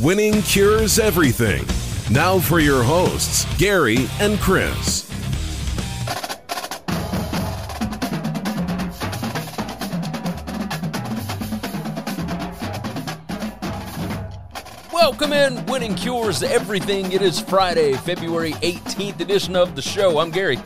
Winning cures everything. Now for your hosts, Gary and Chris. Welcome in, Winning Cures Everything. It is Friday, February 18th edition of the show. I'm Gary,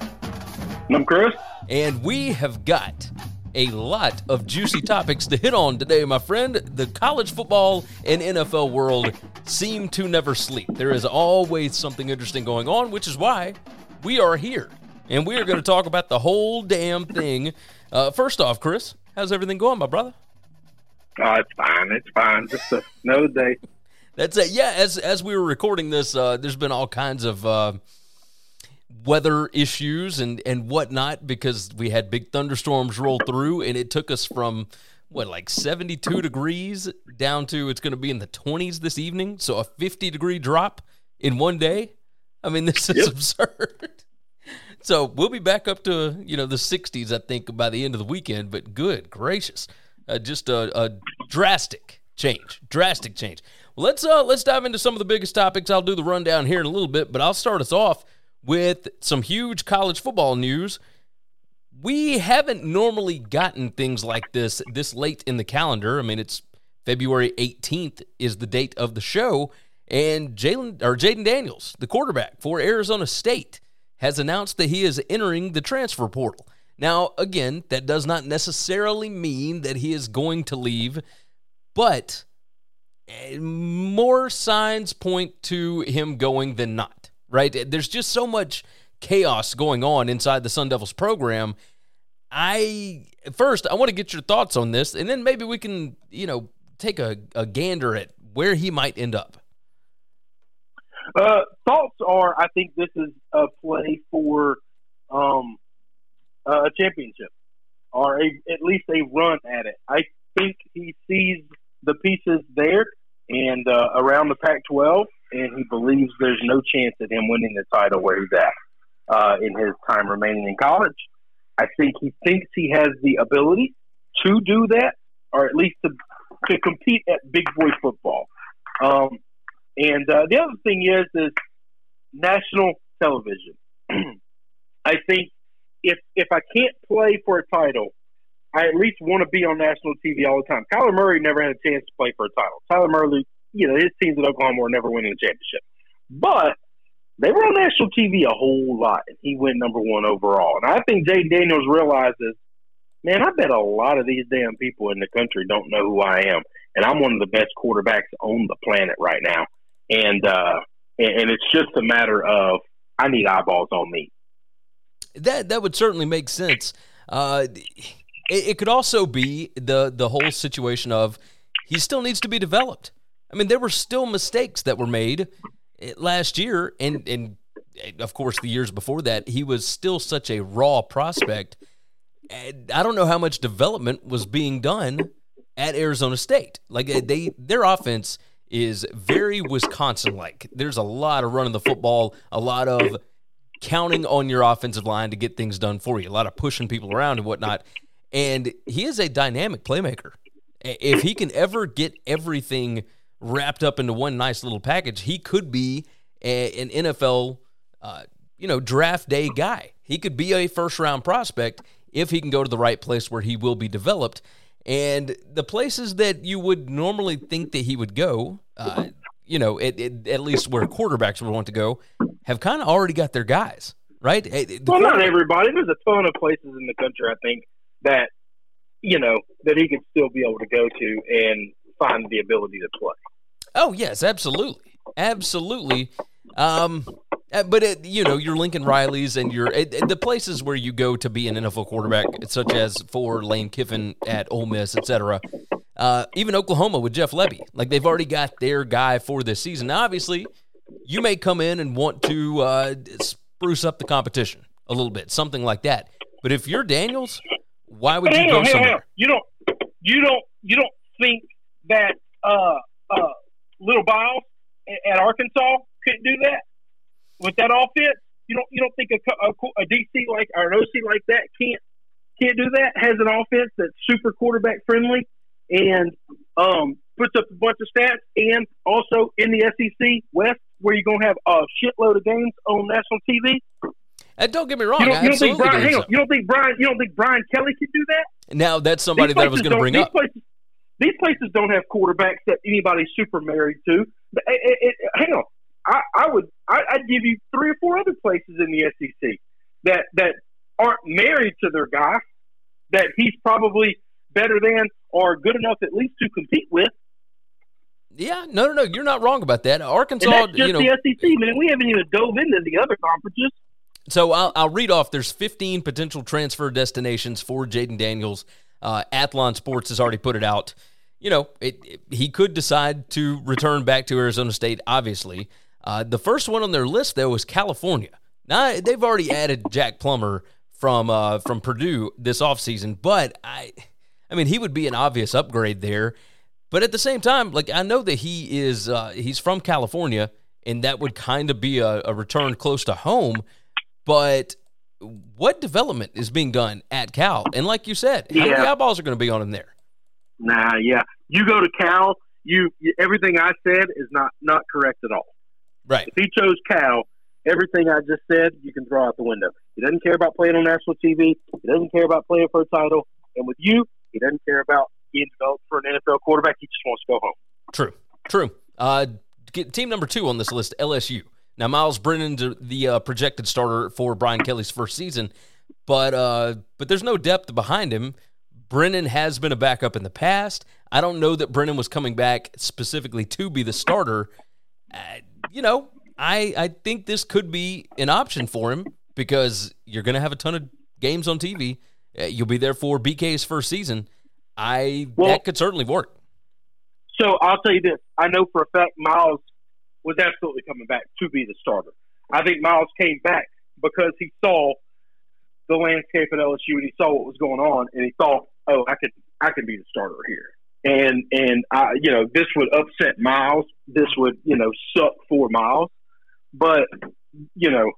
I'm Chris. and we have got a lot of juicy topics to hit on today, my friend. The college football and NFL world seem to never sleep. There is always something interesting going on, which is why we are here. And we are going to talk about the whole damn thing. Uh, first off, Chris, how's everything going, my brother? Oh, it's fine. It's fine. Just a, another day. That's it. Yeah, as as we were recording this, uh, there's been all kinds of uh, weather issues and and whatnot because we had big thunderstorms roll through, and it took us from what like 72 degrees down to it's going to be in the 20s this evening. So a 50 degree drop in one day. I mean, this is Yep. absurd. So we'll be back up to you know the 60s, I think, by the end of the weekend. But good gracious, uh, just a, a drastic change, drastic change. Well, let's uh, let's dive into some of the biggest topics. I'll do the rundown here in a little bit, but I'll start us off with some huge college football news. We haven't normally gotten things like this this late in the calendar. I mean, it's February 18th is the date of the show, and Jalen or Jayden Daniels, the quarterback for Arizona State, has announced that he is entering the transfer portal. Now, again, that does not necessarily mean that he is going to leave, but eh, more signs point to him going than not, right? There's just so much chaos going on inside the Sun Devils program. I first I want to get your thoughts on this, and then maybe we can, you know, take a, a gander at where he might end up. Uh, thoughts are, I think this is a play for um, a championship or a, at least a run at it. I think he sees the pieces there and uh, around the Pac-12, and he believes there's no chance of him winning the title where he's at uh, in his time remaining in college. I think he thinks he has the ability to do that, or at least to to compete at big boy football. Um, and uh, the other thing is, is national television. I think if if I can't play for a title, I at least want to be on national TV all the time. Kyler Murray never had a chance to play for a title. Kyler Murray, you know, his teams at Oklahoma were never winning a championship, but they were on national TV a whole lot, and he went number one overall. And I think Jay Daniels realizes, man, I bet a lot of these damn people in the country don't know who I am, and I'm one of the best quarterbacks on the planet right now. And uh, and, and it's just a matter of I need eyeballs on me. That that would certainly make sense. Uh, it, it could also be the the whole situation of he still needs to be developed. I mean, there were still mistakes that were made eh, last year, and and eh, of course the years before that, he was still such a raw prospect. And I don't know how much development was being done at Arizona State. Like they, their offense is very Wisconsin like. There's a lot of running the football, a lot of counting on your offensive line to get things done for you, a lot of pushing people around and whatnot. And he is a dynamic playmaker. If he can ever get everything wrapped up into one nice little package, he could be a, an NFL, uh, you know, draft day guy. He could be a first round prospect if he can go to the right place where he will be developed. And the places that you would normally think that he would go, uh, you know, at, at, least where quarterbacks would want to go, have kind of already got their guys, right? The well, not everybody. There's a ton of places in the country, I think, that, you know, that he could still be able to go to and find the ability to play. Oh, yes, absolutely. Absolutely. Um, uh, but it, you know your Lincoln Rileys and your it, the places where you go to be an NFL quarterback, such as for Lane Kiffin at Ole Miss, etc. Uh, even Oklahoma with Jeff Lebby, like they've already got their guy for this season. Now, obviously, you may come in and want to uh, spruce up the competition a little bit, something like that. But if you're Daniels, why would you go on, somewhere? You don't, you don't, you don't think that uh, uh, Little Briles at Arkansas couldn't do that? with that offense, you don't you don't think a, a, a DC like or an OC like that can't can't do that? Has an offense that's super quarterback friendly and um, puts up a bunch of stats, and also in the SEC West where you're gonna have a shitload of games on national TV. And don't get me wrong. You don't, you don't think Brian? Hang on, you don't think Brian? You don't think Brian Kelly could do that? Now that's somebody that I was going to bring these up. Places, these places don't have quarterbacks that anybody's super married to. It, it, it, hang on, I, I would I, would give you three or four other places in the SEC that that aren't married to their guy that he's probably better than or good enough at least to compete with. Yeah, no, no, no. You're not wrong about that. Arkansas, and that's just you know, the SEC, man. We haven't even dove into the other conferences. So I'll, I'll read off. There's 15 potential transfer destinations for Jayden Daniels. Uh, Athlon Sports has already put it out. You know, it, it, he could decide to return back to Arizona State. Obviously, uh, the first one on their list, though, was California. Now, they've already added Jack Plummer from uh, from Purdue this offseason, but I, I mean, he would be an obvious upgrade there. But at the same time, like I know that he is uh, he's from California, and that would kind of be a, a return close to home. But what development is being done at Cal? And like you said, how yeah. many eyeballs are going to be on him there? Nah, yeah. You go to Cal, you everything I said is not not correct at all. Right. If he chose Cal, everything I just said, you can throw out the window. He doesn't care about playing on national TV. He doesn't care about playing for a title. And with you, he doesn't care about being developed for an NFL quarterback. He just wants to go home. True. True. Uh, team number two on this list, LSU. Now, Myles Brennan's the uh, projected starter for Brian Kelly's first season, but uh, but there's no depth behind him. Brennan has been a backup in the past. I don't know that Brennan was coming back specifically to be the starter. Uh, you know, I I think this could be an option for him because you're going to have a ton of games on TV. Uh, you'll be there for BK's first season. I well, that could certainly work. So I'll tell you this: I know for a fact Myles was absolutely coming back to be the starter. I think Myles came back because he saw the landscape at LSU and he saw what was going on, and he thought, "Oh, I could I could be the starter here." and and I, you know, this would upset Myles. This would you know suck for Myles. but you know,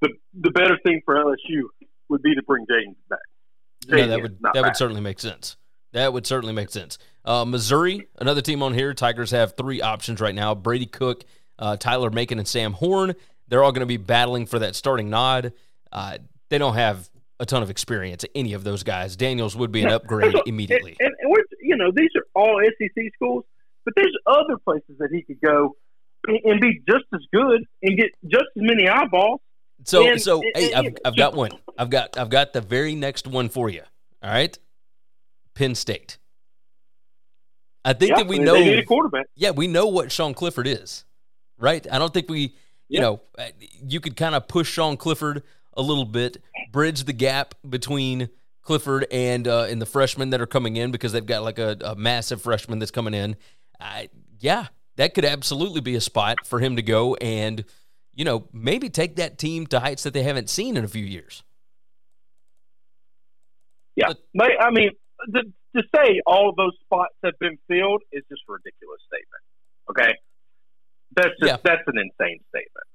the the better thing for LSU would be to bring James back. yeah, that would that back. would certainly make sense. That would certainly make sense. Uh, Missouri, another team on here. Tigers have three options right now: Brady Cook, uh, Tyler Macon, and Sam Horn. They're all going to be battling for that starting nod. Uh, they don't have a ton of experience. Any of those guys, Daniels would be an upgrade immediately. And, and, we're, you know, these are all SEC schools, but there's other places that he could go and, and be just as good and get just as many eyeballs. So, so hey, I've, I've got one. I've got I've got the very next one for you. All right, Penn State. I think yeah, that we know. They need a quarterback. Yeah, we know what Sean Clifford is, right? I don't think we, you yeah. know, uh, you could kind of push Sean Clifford a little bit, bridge the gap between Clifford and uh, and the freshmen that are coming in because they've got like a, a massive freshman that's coming in. Uh, yeah, that could absolutely be a spot for him to go and you know maybe take that team to heights that they haven't seen in a few years. Yeah, but, I mean, to, to say all of those spots have been filled is just a ridiculous statement. Okay, that's just, yeah. that's an insane statement.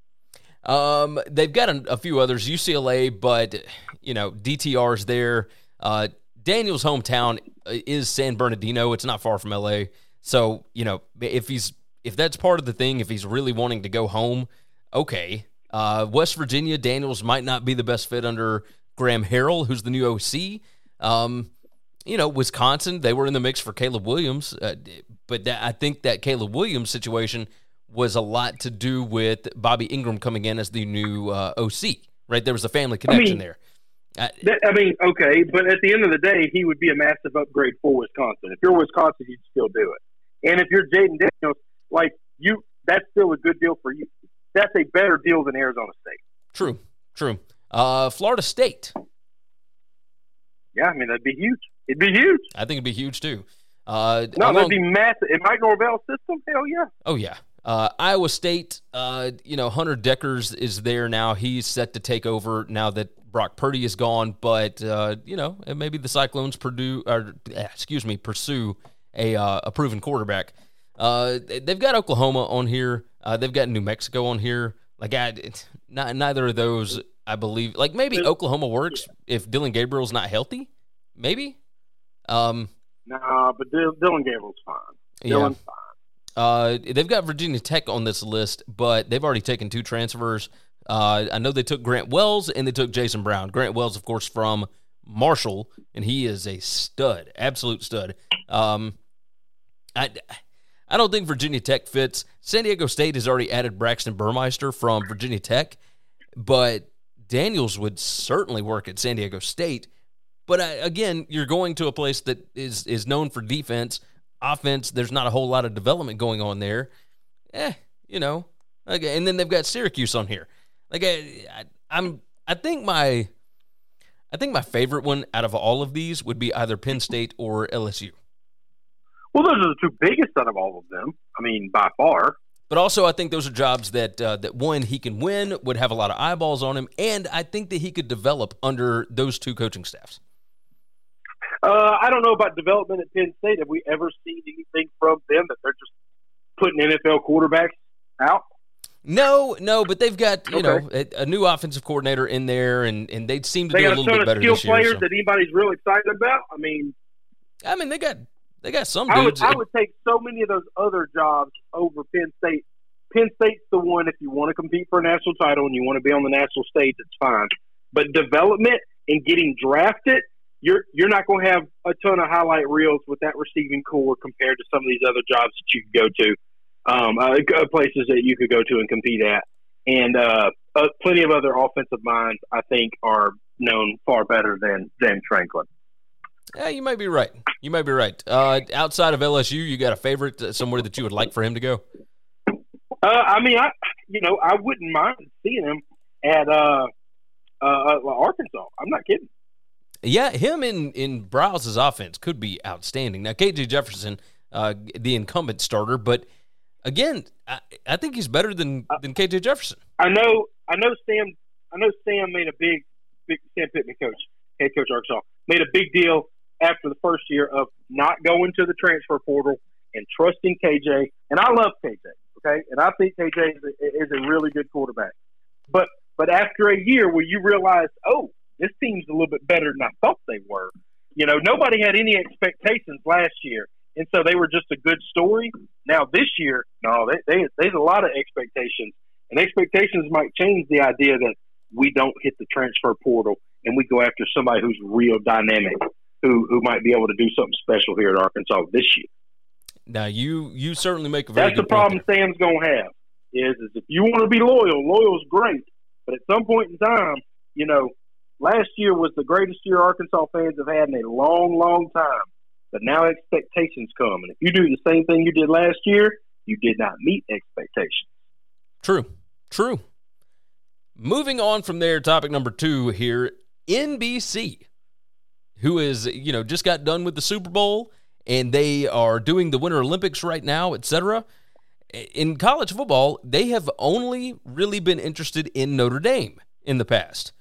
Um, they've got a, a, few others, UCLA, but you know DTR's there. Uh, Daniel's hometown is San Bernardino. It's not far from LA, so you know if he's if that's part of the thing, if he's really wanting to go home, okay. Uh, West Virginia, Daniels might not be the best fit under Graham Harrell, who's the new OC. Um, you know, Wisconsin, they were in the mix for Caleb Williams, uh, but that, I think that Caleb Williams situation was a lot to do with Bobby Engram coming in as the new uh, OC. Right, there was a family connection I mean, there. I, I mean, okay, but at the end of the day, he would be a massive upgrade for Wisconsin. If you're Wisconsin, you'd still do it. And if you're Jayden Daniels, like you, that's still a good deal for you. That's a better deal than Arizona State. True, true. Uh, Florida State. Yeah, I mean that'd be huge. It'd be huge. I think it'd be huge too. Uh, no, along, that'd be massive. It might go in Mike Norvell's system, hell yeah. Oh yeah. Uh, Iowa State, uh, you know, Hunter Dekkers is there now. He's set to take over now that Brock Purdy is gone. But uh, you know, maybe the Cyclones Purdue, or eh, excuse me, pursue a uh, a proven quarterback. Uh, they've got Oklahoma on here. Uh, they've got New Mexico on here. Like, I, not, neither of those, I believe. Like, maybe Oklahoma works if Dillon Gabriel's not healthy. Maybe. Um, nah, but Dillon Gabriel's fine. Dillon's yeah. fine. Uh, they've got Virginia Tech on this list, but they've already taken two transfers. Uh, I know they took Grant Wells and they took Jason Brown. Grant Wells, of course, from Marshall, and he is a stud, absolute stud. Um, I, I don't think Virginia Tech fits. San Diego State has already added Braxton Burmeister from Virginia Tech, but Daniels would certainly work at San Diego State. But uh, again, you're going to a place that is is known for defense, offense. There's not a whole lot of development going on there. Eh, you know. Okay, and then they've got Syracuse on here. Like I, I, I'm, I think my, I think my favorite one out of all of these would be either Penn State or LSU. Well, those are the two biggest out of all of them. I mean, by far. But also, I think those are jobs that uh, that one he can win, would have a lot of eyeballs on him, and I think that he could develop under those two coaching staffs. Uh, I don't know about development at Penn State. Have we ever seen anything from them that they're just putting NFL quarterbacks out? No, no, but they've got you okay. know a, a, new offensive coordinator in there, and, and they seem to they do a little bit better skill this year. players so. that anybody's really excited about. I mean, I mean they got they got some I. Would, I would take so many of those other jobs over Penn State. Penn State's the one if you want to compete for a national title and you want to be on the national stage, it's fine. But development and getting drafted, you're you're not going to have a ton of highlight reels with that receiving core compared to some of these other jobs that you could go to, um, uh, uh, places that you could go to and compete at, and uh, uh, plenty of other offensive minds I think are known far better than James Franklin. Yeah, you might be right. You might be right. Uh, outside of LSU, you got a favorite uh, somewhere that you would like for him to go? Uh, I mean, I you know I wouldn't mind seeing him at uh, uh, uh Arkansas. I'm not kidding. Yeah, him in in Briles's offense could be outstanding. Now, KJ Jefferson, uh, the incumbent starter, but again, I, I think he's better than than KJ Jefferson. I know. I know Sam. I know Sam made a big, big Sam Pittman coach, head coach Arkansas, made a big deal after the first year of not going to the transfer portal and trusting KJ. And I love KJ, okay? And I think KJ is a, is a really good quarterback. But but after a year where you realize, oh, this team's a little bit better than I thought they were. You know, nobody had any expectations last year, and so they were just a good story. Now this year, no, they, they, there's a lot of expectations, and expectations might change the idea that we don't hit the transfer portal and we go after somebody who's real dynamic who who might be able to do something special here at Arkansas this year. Now you you certainly make a very that's the problem Sam's gonna have is is if you want to be loyal, loyal's great, but at some point in time, you know, last year was the greatest year Arkansas fans have had in a long, long time. But now expectations come, and if you do the same thing you did last year, you did not meet expectations. True, true. Moving on from there, topic number two here: NBC who is, you know, just got done with the Super Bowl and they are doing the Winter Olympics right now, etc. In college football, they have only really been interested in Notre Dame in the past.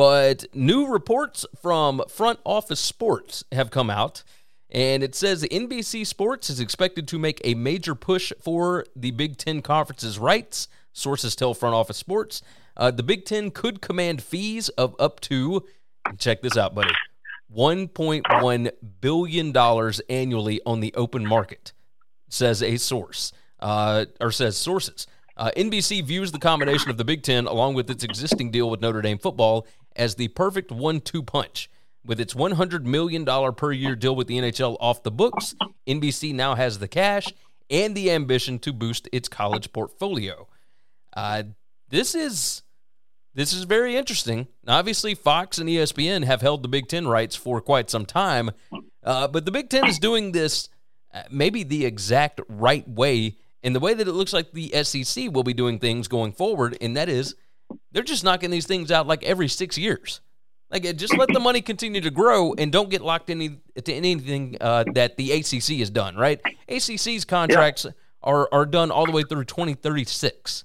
But new reports from Front Office Sports have come out, and it says NBC Sports is expected to make a major push for the Big Ten Conference's rights. Sources tell Front Office Sports uh, the Big Ten could command fees of up to, check this out, buddy, $1.1 billion annually on the open market, says a source, uh, or says sources. Uh, NBC views the combination of the Big Ten along with its existing deal with Notre Dame football as the perfect one two punch. With its $100 million per year deal with the NHL off the books, NBC now has the cash and the ambition to boost its college portfolio. Uh, this is this is very interesting. Obviously, Fox and ESPN have held the Big Ten rights for quite some time, uh, but the Big Ten is doing this uh, maybe the exact right way in the way that it looks like the SEC will be doing things going forward, and that is they're just knocking these things out like every six years. Like, just let the money continue to grow and don't get locked into anything uh, that the ACC has done. Right? ACC's contracts yeah. are are done all the way through 2036.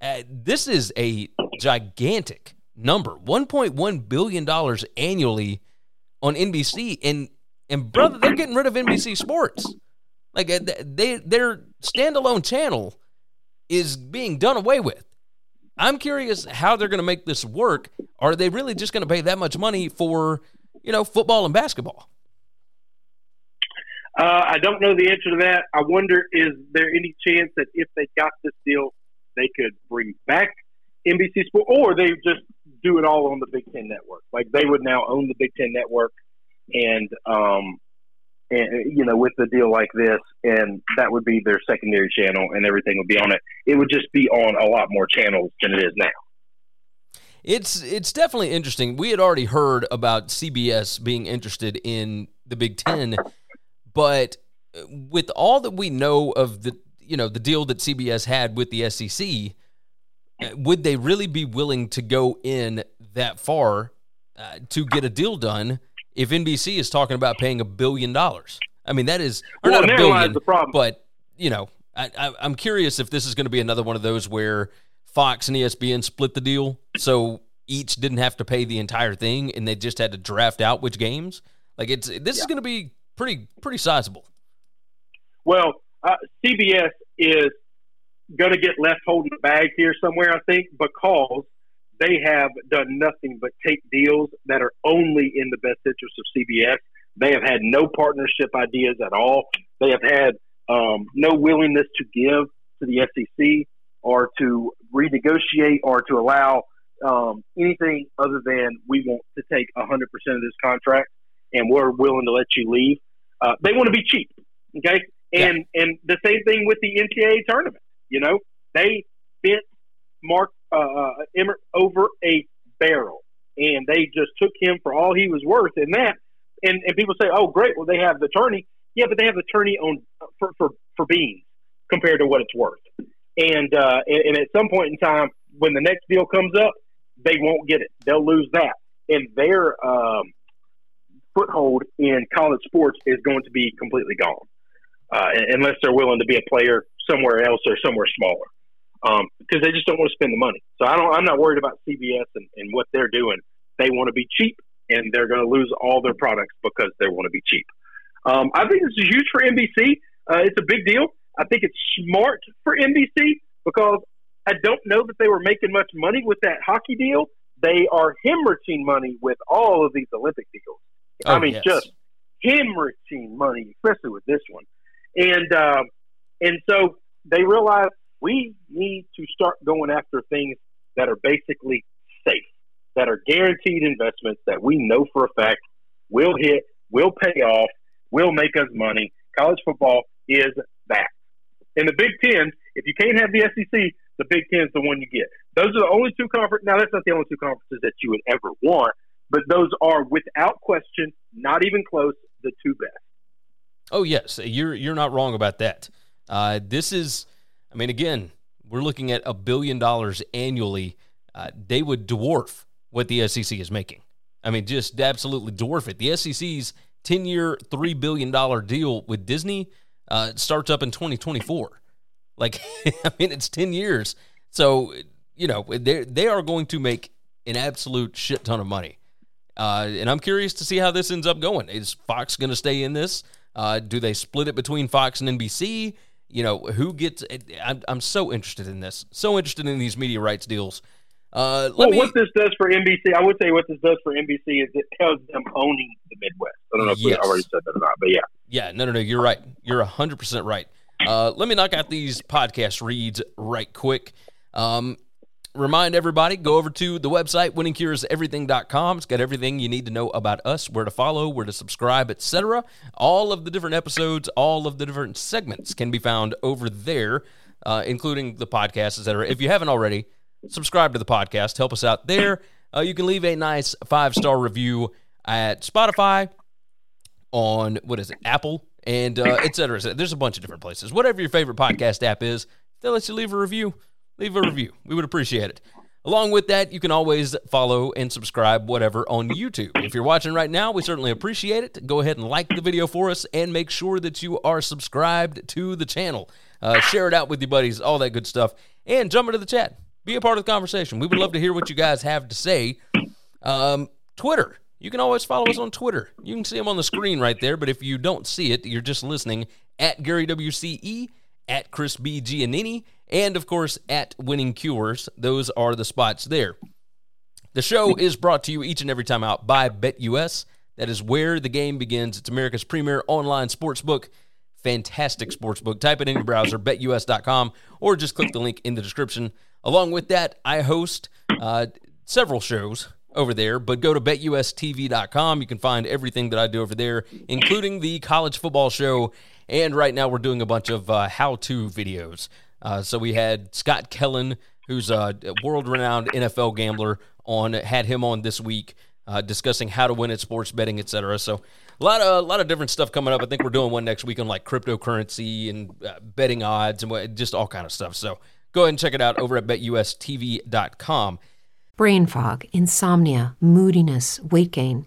Uh, this is a gigantic number, 1.1 billion dollars annually on NBC, and and brother, they're getting rid of NBC Sports. Like uh, they their standalone channel is being done away with. I'm curious how they're going to make this work. Are they really just going to pay that much money for, you know, football and basketball? Uh, I don't know the answer to that. I wonder is there any chance that if they got this deal, they could bring back NBC Sports, or they just do it all on the Big Ten Network? Like they would now own the Big Ten Network, and um, and you know, with a deal like this, and that would be their secondary channel, and everything would be on it. It would just be on a lot more channels than it is now. It's it's definitely interesting. We had already heard about CBS being interested in the Big Ten, but with all that we know of the you know the deal that CBS had with the SEC, would they really be willing to go in that far uh, to get a deal done? If NBC is talking about paying a billion dollars. I mean, that is or well, not a billion, the problem. but you know, I, I, I'm curious if this is going to be another one of those where Fox and ESPN split the deal, so each didn't have to pay the entire thing, and they just had to draft out which games. Like it's this yeah. is going to be pretty pretty sizable. Well, uh, CBS is going to get left holding the bag here somewhere, I think, because they have done nothing but take deals that are only in the best interest of CBS. They have had no partnership ideas at all. They have had um, no willingness to give to the SEC or to renegotiate or to allow um, anything other than we want to take 100% of this contract and we're willing to let you leave. Uh, they want to be cheap, okay? And yeah. and the same thing with the NCAA tournament. You know, they bent Mark uh, uh, over a barrel, and they just took him for all he was worth. And that, and, and people say, "Oh, great! Well, they have the attorney." Yeah, but they have the attorney on for for for beans compared to what it's worth. And uh, and, and at some point in time, when the next deal comes up, they won't get it. They'll lose that, and their um, foothold in college sports is going to be completely gone, uh, unless they're willing to be a player somewhere else or somewhere smaller um, because they just don't want to spend the money. So I don't. I'm not worried about CBS and, and what they're doing. They want to be cheap, and they're going to lose all their products because they want to be cheap. Um, I think this is huge for NBC. Uh, it's a big deal. I think it's smart for NBC because I don't know that they were making much money with that hockey deal. They are hemorrhaging money with all of these Olympic deals. Oh, I mean, yes. just hemorrhaging money, especially with this one. And uh, and so they realize we need to start going after things that are basically safe, that are guaranteed investments that we know for a fact will hit, will pay off, will make us money. College football is that. In the Big Ten, if you can't have the SEC, the Big Ten is the one you get. Those are the only two conferences. Now, that's not the only two conferences that you would ever want, but those are without question, not even close, the two best. Oh yes, you're you're not wrong about that. Uh, this is I mean, again, we're looking at a billion dollars annually. Uh, they would dwarf what the SEC is making. I mean, just absolutely dwarf it. The SEC's 10 year, $3 billion deal with Disney uh, starts up in 2024. Like, I mean, it's 10 years. So, you know, they they are going to make an absolute shit ton of money. Uh, and I'm curious to see how this ends up going. Is Fox going to stay in this? Uh, do they split it between Fox and NBC? You know, who gets? I'm, I'm so interested in this. So interested in these media rights deals. Uh, well, me, what this does for NBC, I would say what this does for NBC is it tells them owning the Midwest. I don't know if yes. we already said that or not, but yeah. Yeah, no, no, no. You're right. You're 100% right. Uh, let me knock out these podcast reads right quick. Um, remind everybody go over to the website winningcureseverything.com it's got everything you need to know about us where to follow where to subscribe etc all of the different episodes all of the different segments can be found over there uh, including the podcast etc if you haven't already subscribe to the podcast. Help us out there. Uh, you can leave a nice five star review at spotify on what is it apple and uh, etc et there's a bunch of different places. Whatever your favorite podcast app is they'll let you leave a review leave a review. We would appreciate it. Along with that, you can always follow and subscribe, whatever, on YouTube. If you're watching right now, we certainly appreciate it. Go ahead and like the video for us and make sure that you are subscribed to the channel. Uh, share it out with your buddies, all that good stuff. And jump into the chat. Be a part of the conversation. We would love to hear what you guys have to say. Um, Twitter. You can always follow us on Twitter. You can see them on the screen right there, but if you don't see it, you're just listening at Gary WCE, at Chris B. Giannini, and of course at Winning Cures. Those are the spots there. The show is brought to you each and every time out by BetUS. That is where the game begins. It's America's premier online sports book. Fantastic sports book. Type it in your browser, betus.com, or just click the link in the description. Along with that, I host uh, several shows over there, but go to betustv.com. You can find everything that I do over there, including the college football show. And right now, we're doing a bunch of uh, how to videos. Uh, so we had Scott Kellen, who's a world-renowned NFL gambler, on had him on this week uh, discussing how to win at sports betting, etc. So a lot of a lot of different stuff coming up. I think we're doing one next week on like cryptocurrency and uh, betting odds and what, just all kind of stuff. So go ahead and check it out over at betustv.com. Brain fog, insomnia, moodiness, weight gain.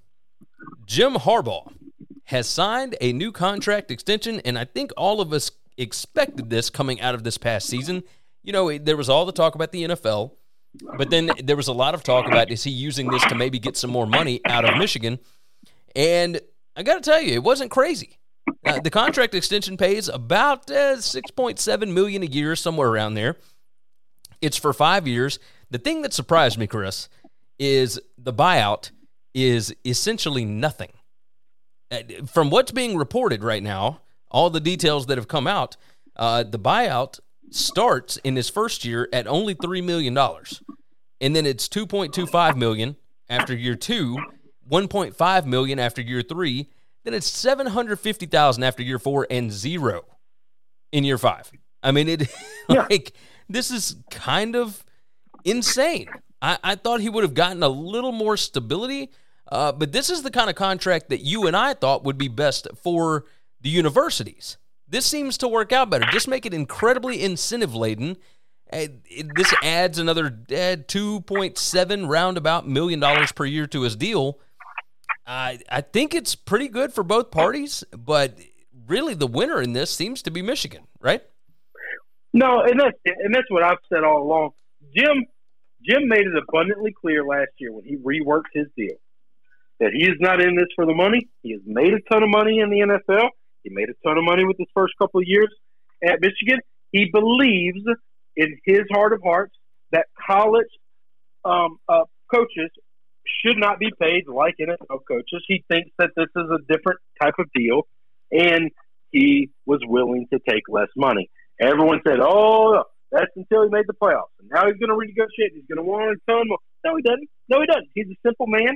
Jim Harbaugh has signed a new contract extension, and I think all of us expected this coming out of this past season. You know, there was all the talk about the NFL, but then there was a lot of talk about is he using this to maybe get some more money out of Michigan? And I got to tell you, it wasn't crazy. Uh, the contract extension pays about uh, 6.7 million a year, somewhere around there. It's for five years. The thing that surprised me, Chris, is the buyout is essentially nothing. Uh, from what's being reported right now, all the details that have come out, uh, the buyout starts in his first year at only three million dollars, and then it's two point two five million after year two, one point five million after year three, then it's seven hundred fifty thousand after year four, and zero in year five. I mean, it like this is kind of insane. I, I thought he would have gotten a little more stability, uh, but this is the kind of contract that you and I thought would be best for the universities. This seems to work out better. Just make it incredibly incentive laden. Uh, this adds another uh, 2.7 roundabout million dollars per year to his deal. I I think it's pretty good for both parties, but really the winner in this seems to be Michigan, right? No, and that's and that's what I've said all along. Jim Jim made it abundantly clear last year when he reworked his deal that he is not in this for the money. He has made a ton of money in the NFL. He made a ton of money with his first couple of years at Michigan. He believes in his heart of hearts that college um, uh, coaches should not be paid like NFL coaches. He thinks that this is a different type of deal, and he was willing to take less money. Everyone said, "Oh, that's until he made the playoffs. And now he's going to renegotiate. He's going to want a ton more. No, he doesn't. No, he doesn't. He's a simple man.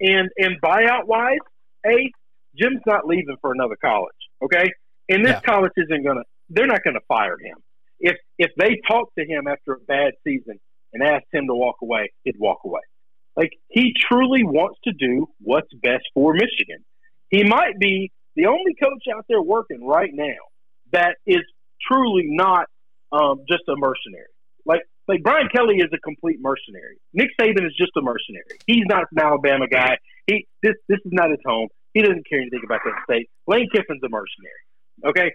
And and buyout wise, a Jim's not leaving for another college. Okay, and this yeah. college isn't going to. They're not going to fire him. If if they talked to him after a bad season and asked him to walk away, he'd walk away. Like he truly wants to do what's best for Michigan. He might be the only coach out there working right now that is truly not um, just a mercenary. Like like Brian Kelly is a complete mercenary. Nick Saban is just a mercenary. He's not an Alabama guy. He this this is not his home. He doesn't care anything about that state. Lane Kiffin's a mercenary. Okay,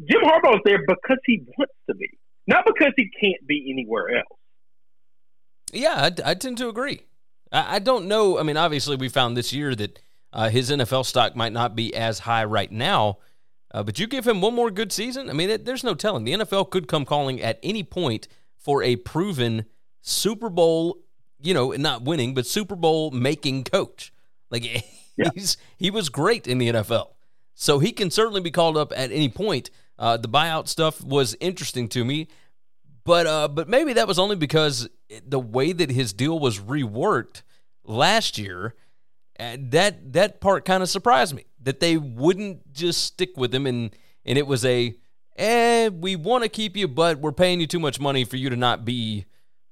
Jim Harbaugh's there because he wants to be, not because he can't be anywhere else. Yeah, I, I tend to agree. I, I, don't know. I mean, obviously, we found this year that uh, his NFL stock might not be as high right now. Uh, but you give him one more good season. I mean, it, there's no telling. The NFL could come calling at any point for a proven Super Bowl, you know, not winning, but Super Bowl making coach. Like yeah. he's he was great in the NFL, so he can certainly be called up at any point. Uh, the buyout stuff was interesting to me, but uh, but maybe that was only because the way that his deal was reworked last year. And that that part kind of surprised me that they wouldn't just stick with him and and it was a eh we want to keep you but we're paying you too much money for you to not be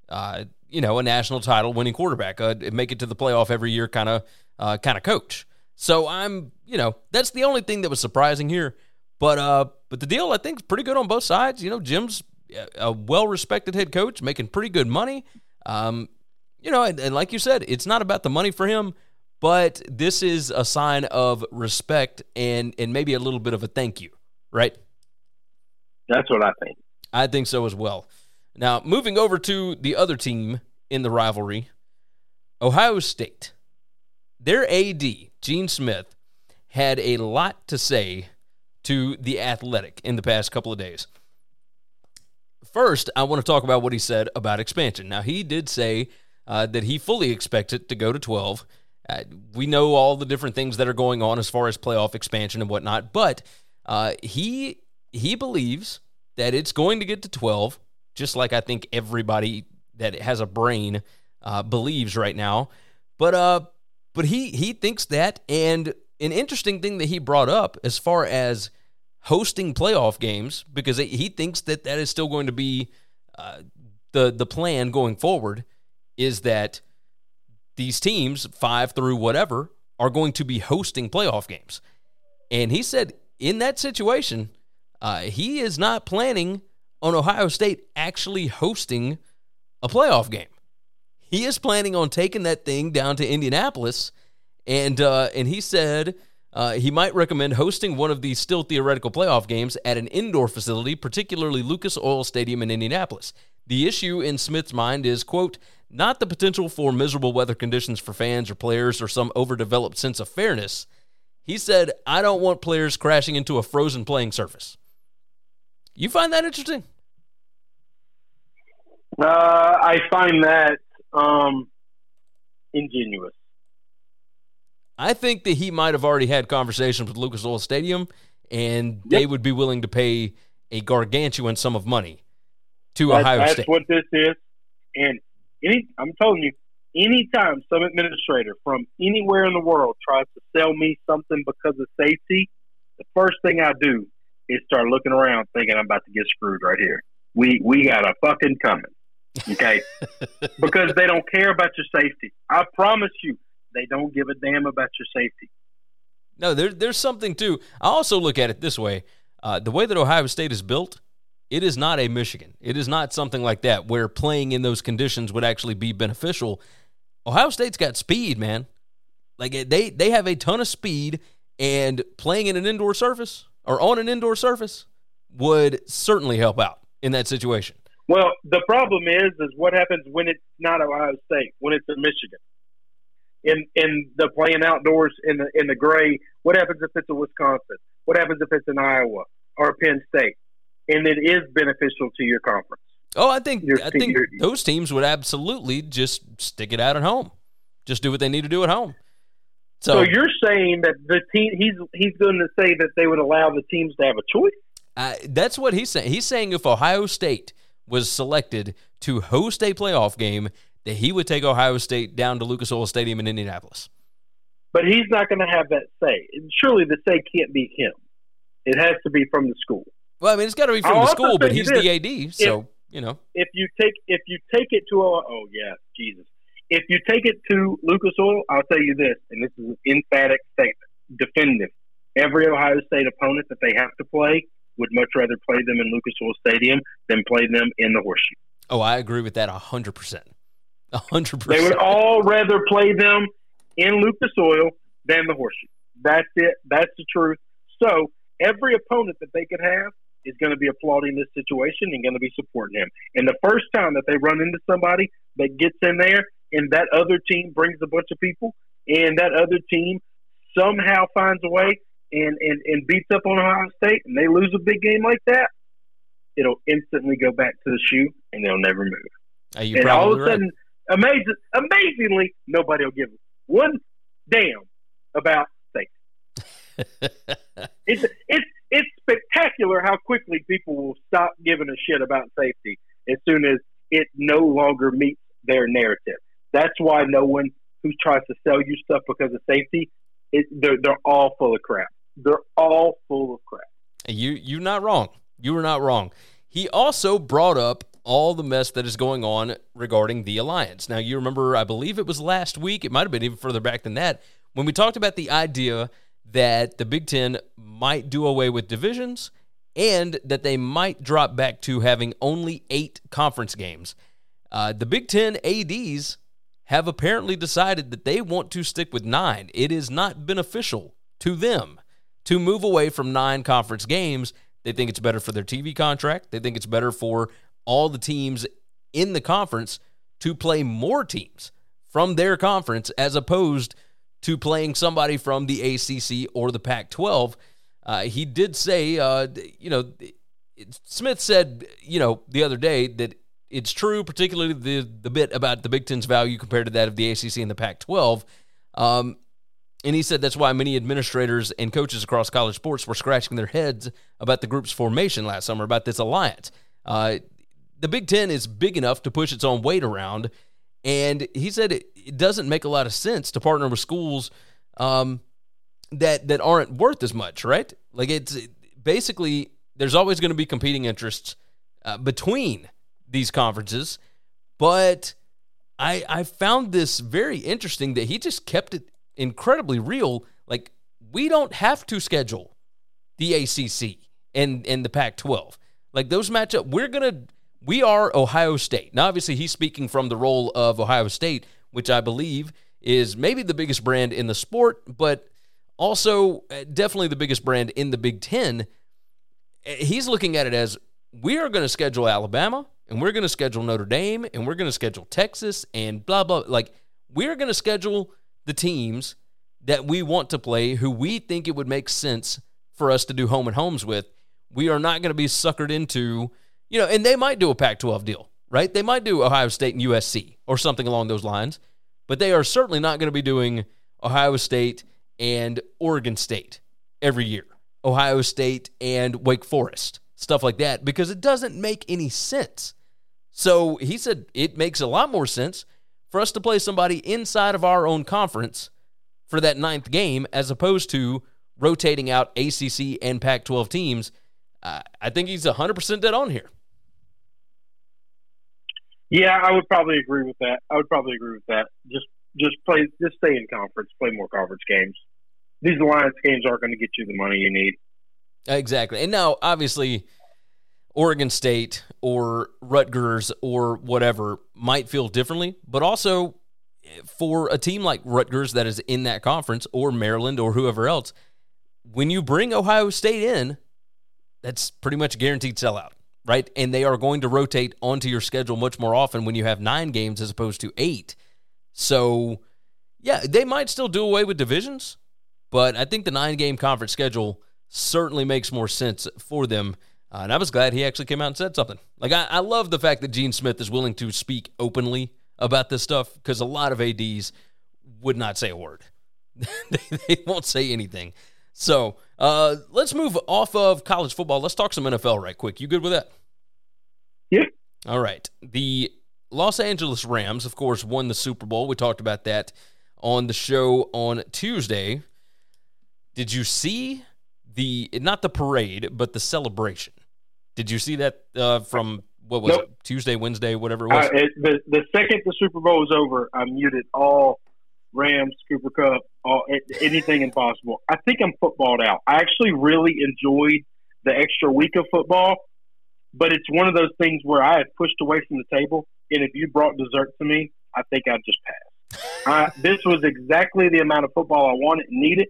uh, you know a national title winning quarterback uh, make it to the playoff every year kind of uh, kind of coach. So I'm you know that's the only thing that was surprising here. But uh but the deal I think is pretty good on both sides. You know Jim's a well respected head coach making pretty good money. Um you know and, and like you said it's not about the money for him but this is a sign of respect and and maybe a little bit of a thank you, right? That's what I think. I think so as well. Now, moving over to the other team in the rivalry, Ohio State. Their AD, Gene Smith, had a lot to say to the athletic in the past couple of days. First, I want to talk about what he said about expansion. Now, he did say uh, that he fully expects it to go to 12 uh, we know all the different things that are going on as far as playoff expansion and whatnot, but uh, he he believes that it's going to get to 12, just like I think everybody that has a brain uh, believes right now. But uh, but he he thinks that, and an interesting thing that he brought up as far as hosting playoff games, because he thinks that that is still going to be uh, the the plan going forward, is that these teams, five through whatever, are going to be hosting playoff games. And he said in that situation, uh, he is not planning on Ohio State actually hosting a playoff game. He is planning on taking that thing down to Indianapolis, and uh, and he said uh, he might recommend hosting one of these still theoretical playoff games at an indoor facility, particularly Lucas Oil Stadium in Indianapolis. The issue in Smith's mind is, quote, not the potential for miserable weather conditions for fans or players or some overdeveloped sense of fairness. He said, I don't want players crashing into a frozen playing surface. You find that interesting? Uh, I find that um, ingenuous. I think that he might have already had conversations with Lucas Oil Stadium, and yep. they would be willing to pay a gargantuan sum of money to that's, Ohio that's State. That's what this is. And any, I'm telling you, anytime some administrator from anywhere in the world tries to sell me something because of safety, the first thing I do is start looking around, thinking I'm about to get screwed right here. We we got a fucking coming, okay? because they don't care about your safety. I promise you, they don't give a damn about your safety. No, there, there's something too. I also look at it this way: uh, the way that Ohio State is built, it is not a Michigan. It is not something like that where playing in those conditions would actually be beneficial. Ohio State's got speed, man. Like they they have a ton of speed, and playing in an indoor surface or on an indoor surface would certainly help out in that situation. Well, the problem is, is what happens when it's not Ohio State, when it's in Michigan, in in the playing outdoors in the in the gray. What happens if it's a Wisconsin? What happens if it's in Iowa or Penn State? And it is beneficial to your conference. Oh, I think your, I think your, those teams would absolutely just stick it out at home, just do what they need to do at home. So, so you're saying that the team he's he's going to say that they would allow the teams to have a choice. Uh, that's what he's saying. He's saying if Ohio State was selected to host a playoff game, that he would take Ohio State down to Lucas Oil Stadium in Indianapolis. But he's not going to have that say. Surely the say can't be him. It has to be from the school. Well, I mean, it's got to be from I'll the school, but he's this. the AD, so if, you know. If you take if you take it to a oh yeah, Jesus. If you take it to Lucas Oil, I'll tell you this, and this is an emphatic statement: definitive. Every Ohio State opponent that they have to play would much rather play them in Lucas Oil Stadium than play them in the Horseshoe. Oh, I agree with that hundred percent. hundred percent. They would all rather play them in Lucas Oil than the Horseshoe. That's it. That's the truth. So every opponent that they could have is going to be applauding this situation and going to be supporting him. And the first time that they run into somebody that gets in there and that other team brings a bunch of people and that other team somehow finds a way and, and, and beats up on Ohio State and they lose a big game like that, it'll instantly go back to the shoe and they'll never move. Uh, you're and all of a right. sudden, amazing, amazingly, nobody will give one damn about safety. It's it's it's spectacular how quickly people will stop giving a shit about safety as soon as it no longer meets their narrative. That's why no one who tries to sell you stuff because of safety, it, they're they're all full of crap. They're all full of crap. You you're not wrong. You were not wrong. He also brought up all the mess that is going on regarding the alliance. Now you remember, I believe it was last week. It might have been even further back than that when we talked about the idea that the Big Ten might do away with divisions and that they might drop back to having only eight conference games. Uh, the Big Ten ads have apparently decided that they want to stick with nine. It is not beneficial to them to move away from nine conference games. They think it's better for their TV contract. They think it's better for all the teams in the conference to play more teams from their conference as opposed to playing somebody from the ACC or the Pac 12. Uh, he did say, uh, you know, Smith said, you know, the other day that it's true, particularly the, the bit about the Big Ten's value compared to that of the ACC and the Pac 12. Um, and he said that's why many administrators and coaches across college sports were scratching their heads about the group's formation last summer, about this alliance. Uh, the Big Ten is big enough to push its own weight around. And he said it, it doesn't make a lot of sense to partner with schools um, that that aren't worth as much, right? Like it's basically there's always going to be competing interests uh, between these conferences, but I I found this very interesting that he just kept it incredibly real. Like we don't have to schedule the ACC and and the Pac-12. Like those matchup, we're gonna we are Ohio State. Now, obviously, he's speaking from the role of Ohio State, which I believe is maybe the biggest brand in the sport, but also uh, definitely the biggest brand in the Big Ten. Uh, He's looking at it as we are going to schedule Alabama and we're going to schedule Notre Dame and we're going to schedule Texas and blah, blah. Like, we're going to schedule the teams that we want to play, who we think it would make sense for us to do home and homes with. We are not going to be suckered into, you know, and they might do a Pac 12 deal, right? They might do Ohio State and USC or something along those lines, but they are certainly not going to be doing Ohio State and Oregon State every year, Ohio State and Wake Forest, stuff like that, because it doesn't make any sense. So he said it makes a lot more sense for us to play somebody inside of our own conference for that ninth game as opposed to rotating out ACC and Pac 12 teams. Uh, I think he's 100% dead on here. Yeah, I would probably agree with that. I would probably agree with that. Just just play, just stay in conference, play more conference games. These alliance games aren't going to get you the money you need. Exactly. And now, obviously, Oregon State or Rutgers or whatever might feel differently, but also eh, for a team like Rutgers that is in that conference or Maryland or whoever else, when you bring Ohio State in, that's pretty much a guaranteed sellout, right? And they are going to rotate onto your schedule much more often when you have nine games as opposed to eight. So, yeah, they might still do away with divisions, but I think the nine game conference schedule certainly makes more sense for them. Uh, and I was glad he actually came out and said something. Like, I, I love the fact that Gene Smith is willing to speak openly about this stuff because a lot of ADs would not say a word. they, they won't say anything. So uh, let's move off of college football. Let's talk some NFL right quick. You good with that? Yeah. All right. The Los Angeles Rams, of course, won the Super Bowl. We talked about that on the show on Tuesday. Did you see the not the parade, but the celebration? Did you see that uh, from what was Nope. it? Tuesday, Wednesday, whatever it was. Uh, it, the the second the Super Bowl was over, I muted all Rams, Cooper Kupp, all anything impossible. I think I'm footballed out. I actually really enjoyed the extra week of football, but it's one of those things where I had pushed away from the table, and if you brought dessert to me, I think I'd just pass. I, this was exactly the amount of football I wanted and needed,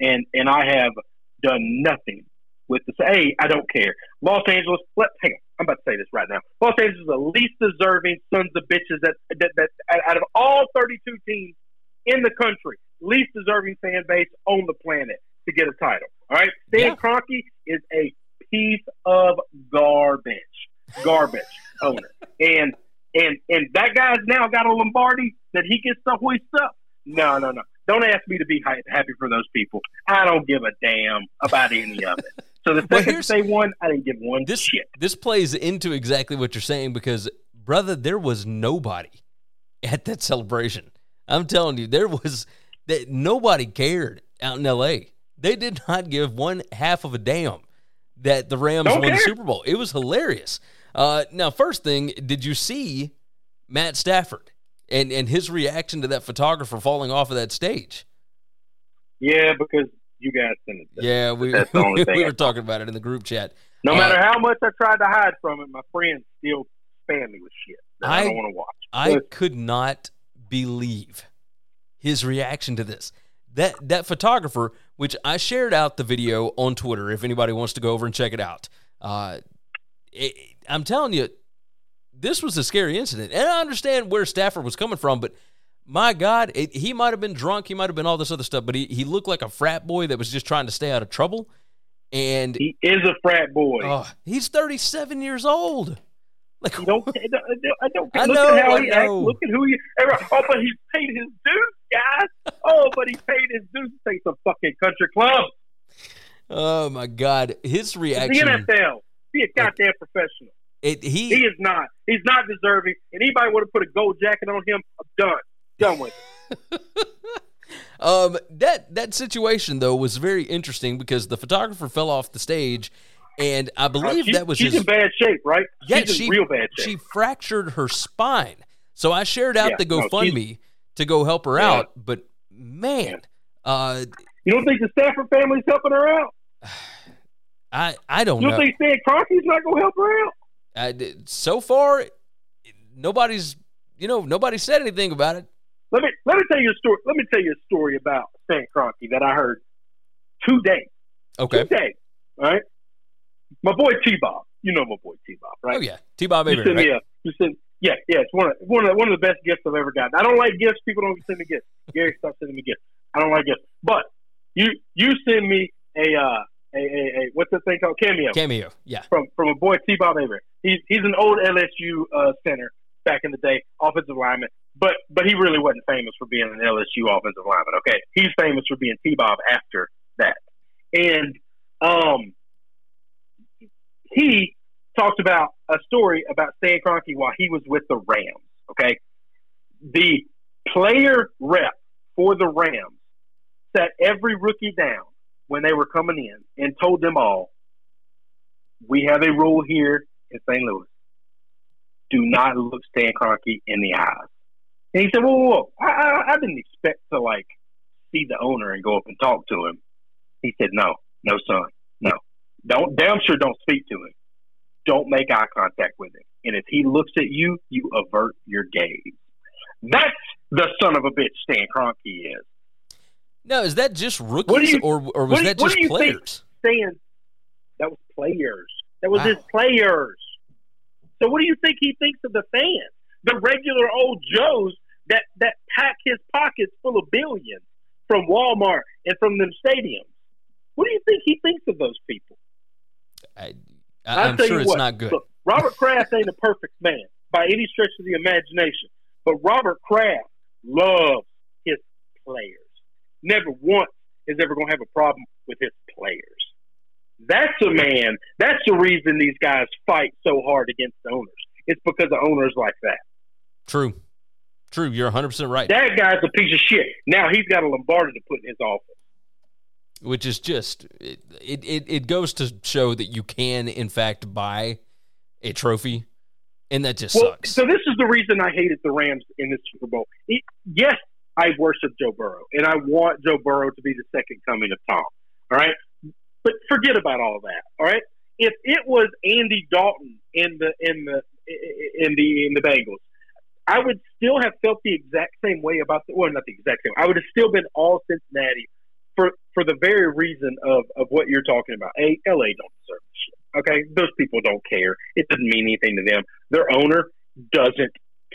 and and I have done nothing with this. Hey, I don't care. Los Angeles, let hang on. I'm about to say this right now. Los Angeles is the least deserving sons of bitches that that, that out of all 32 teams in the country, least deserving fan base on the planet to get a title. All right, Stan Yeah. Kroenke is a piece of garbage, garbage owner, and and and that guy's now got a Lombardi that he gets to hoist up. No, no, no. Don't ask me to be happy for those people. I don't give a damn about any of it. So the Well, second here's- they won, I didn't give one this shit. this plays into exactly what you're saying because brother there was nobody at that celebration i'm telling you there was that nobody cared out in la they did not give one half of a damn that the rams Don't won the super bowl. It was hilarious. Uh, now first thing did you see matt stafford and and his reaction to that photographer falling off of that stage? Yeah, because you guys sent it. yeah we, That's the only thing we were talking about it in the group chat. No Uh, matter how much I tried to hide from it, my friends still spam me with shit I, I- don't want to watch. I could not believe his reaction to this. That that photographer, which I shared out the video on Twitter, if anybody wants to go over and check it out. Uh, it, I'm telling you, this was a scary incident, and I understand where Stafford was coming from, but my God, it, he might have been drunk, he might have been all this other stuff, but he he looked like a frat boy that was just trying to stay out of trouble, and he is a frat boy. oh, he's 37 years old. Like, You don't, I don't, I don't I look know, at how I he acts. Look at who he. Oh, but he's paid his dues, guys. Oh, but he paid his dues to take some fucking country club. oh my God, his reaction. The. NFL. Be a goddamn professional. It, He he is not. He's not deserving. Anybody would have put a gold jacket on him. I'm done. Done with it. Um, that that situation though was very interesting because the photographer fell off the stage, and I believe Uh, she- that was she's his. in bad shape, right? yeah, she's she in real bad shape. she fractured her spine. So I shared out Yeah, the no, GoFundMe to go help her Yeah. out, but man, uh, you don't think the Stafford family's helping her out? I I don't You know. think Stan Kroenke's not going to help her out? I so far, nobody's you know nobody said anything about it. Let me let me tell you a story. Let me tell you a story about Stan Kroenke that I heard today. Okay. Today, all right. My boy T Bob, you know my boy T Bob, right? Oh yeah, T Bob You send right? me a, you send, yeah, yeah. It's one of one of the, one of the best gifts I've ever gotten. I don't like gifts. People don't send me gifts. Gary, stop sending me gifts. I don't like gifts. But you you send me a uh a, a, a what's that thing called cameo Cameo, yeah. from from a boy T Bob Hebert. He's he's an old LSU uh, center back in the day, offensive lineman. But but he really wasn't famous for being an LSU offensive lineman. Okay, he's famous for being T Bob after that. And um, he talked about a story about Stan Kroenke while he was with the Rams. Okay, the player rep for the Rams sat every rookie down when they were coming in and told them all, "We have a rule here in St. Louis: do not look Stan Kroenke in the eyes." And he said, "Whoa, whoa, whoa. I, I, I didn't expect to like see the owner and go up and talk to him." He said, "No, no, son. Don't damn sure don't speak to him. Don't make eye contact with him. And if he looks at you, you avert your gaze. That's the son of a bitch Stan Kroenke is. No, is that just rookies you- or or was do that what just you think? players? Stan, that was players. That was Wow. his players. So what do you think he thinks of the fans? The regular old Joes that that pack his pockets full of billions from Walmart and from them stadiums. What do you think he thinks of those people? I, am sure it's what, not good. Look, Robert Kraft ain't a perfect man by any stretch of the imagination, but Robert Kraft loves his players. Never once is ever going to have a problem with his players. That's a man. That's the reason these guys fight so hard against the owners. It's because of owners like that. True, true. You're 100 percent right. That guy's a piece of shit. Now he's got a Lombardi to put in his office. Which is just it, it. It goes to show that you can in fact buy a trophy and that just well, sucks. so this is the reason I hated the Rams in the Super Bowl. It, yes, I worship Joe Burrow, and I want Joe Burrow to be the second coming of Tom. All right, but forget about all that. All right, if it was Andy Dalton in the in the in the in the Bengals, I would still have felt the exact same way about the well, not the exact same. I would have still been all Cincinnati for for the very reason of of what you're talking about. A, LA don't deserve this shit. Okay, those people don't care. It doesn't mean anything to them. Their owner doesn't.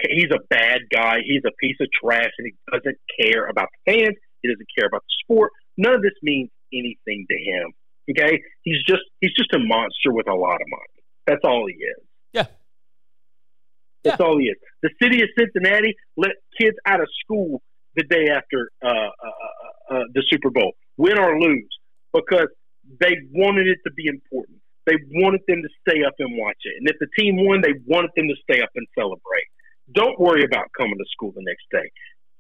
He's a bad guy. He's a piece of trash, and he doesn't care about the fans. He doesn't care about the sport. None of this means anything to him. Okay, he's just he's just a monster with a lot of money. That's all he is. yeah, That's all he is. The city of Cincinnati let kids out of school the day after uh, uh, uh, the Super Bowl, win or lose, because they wanted it to be important. They wanted them to stay up and watch it. And if the team won, they wanted them to stay up and celebrate. Don't worry about coming to school the next day.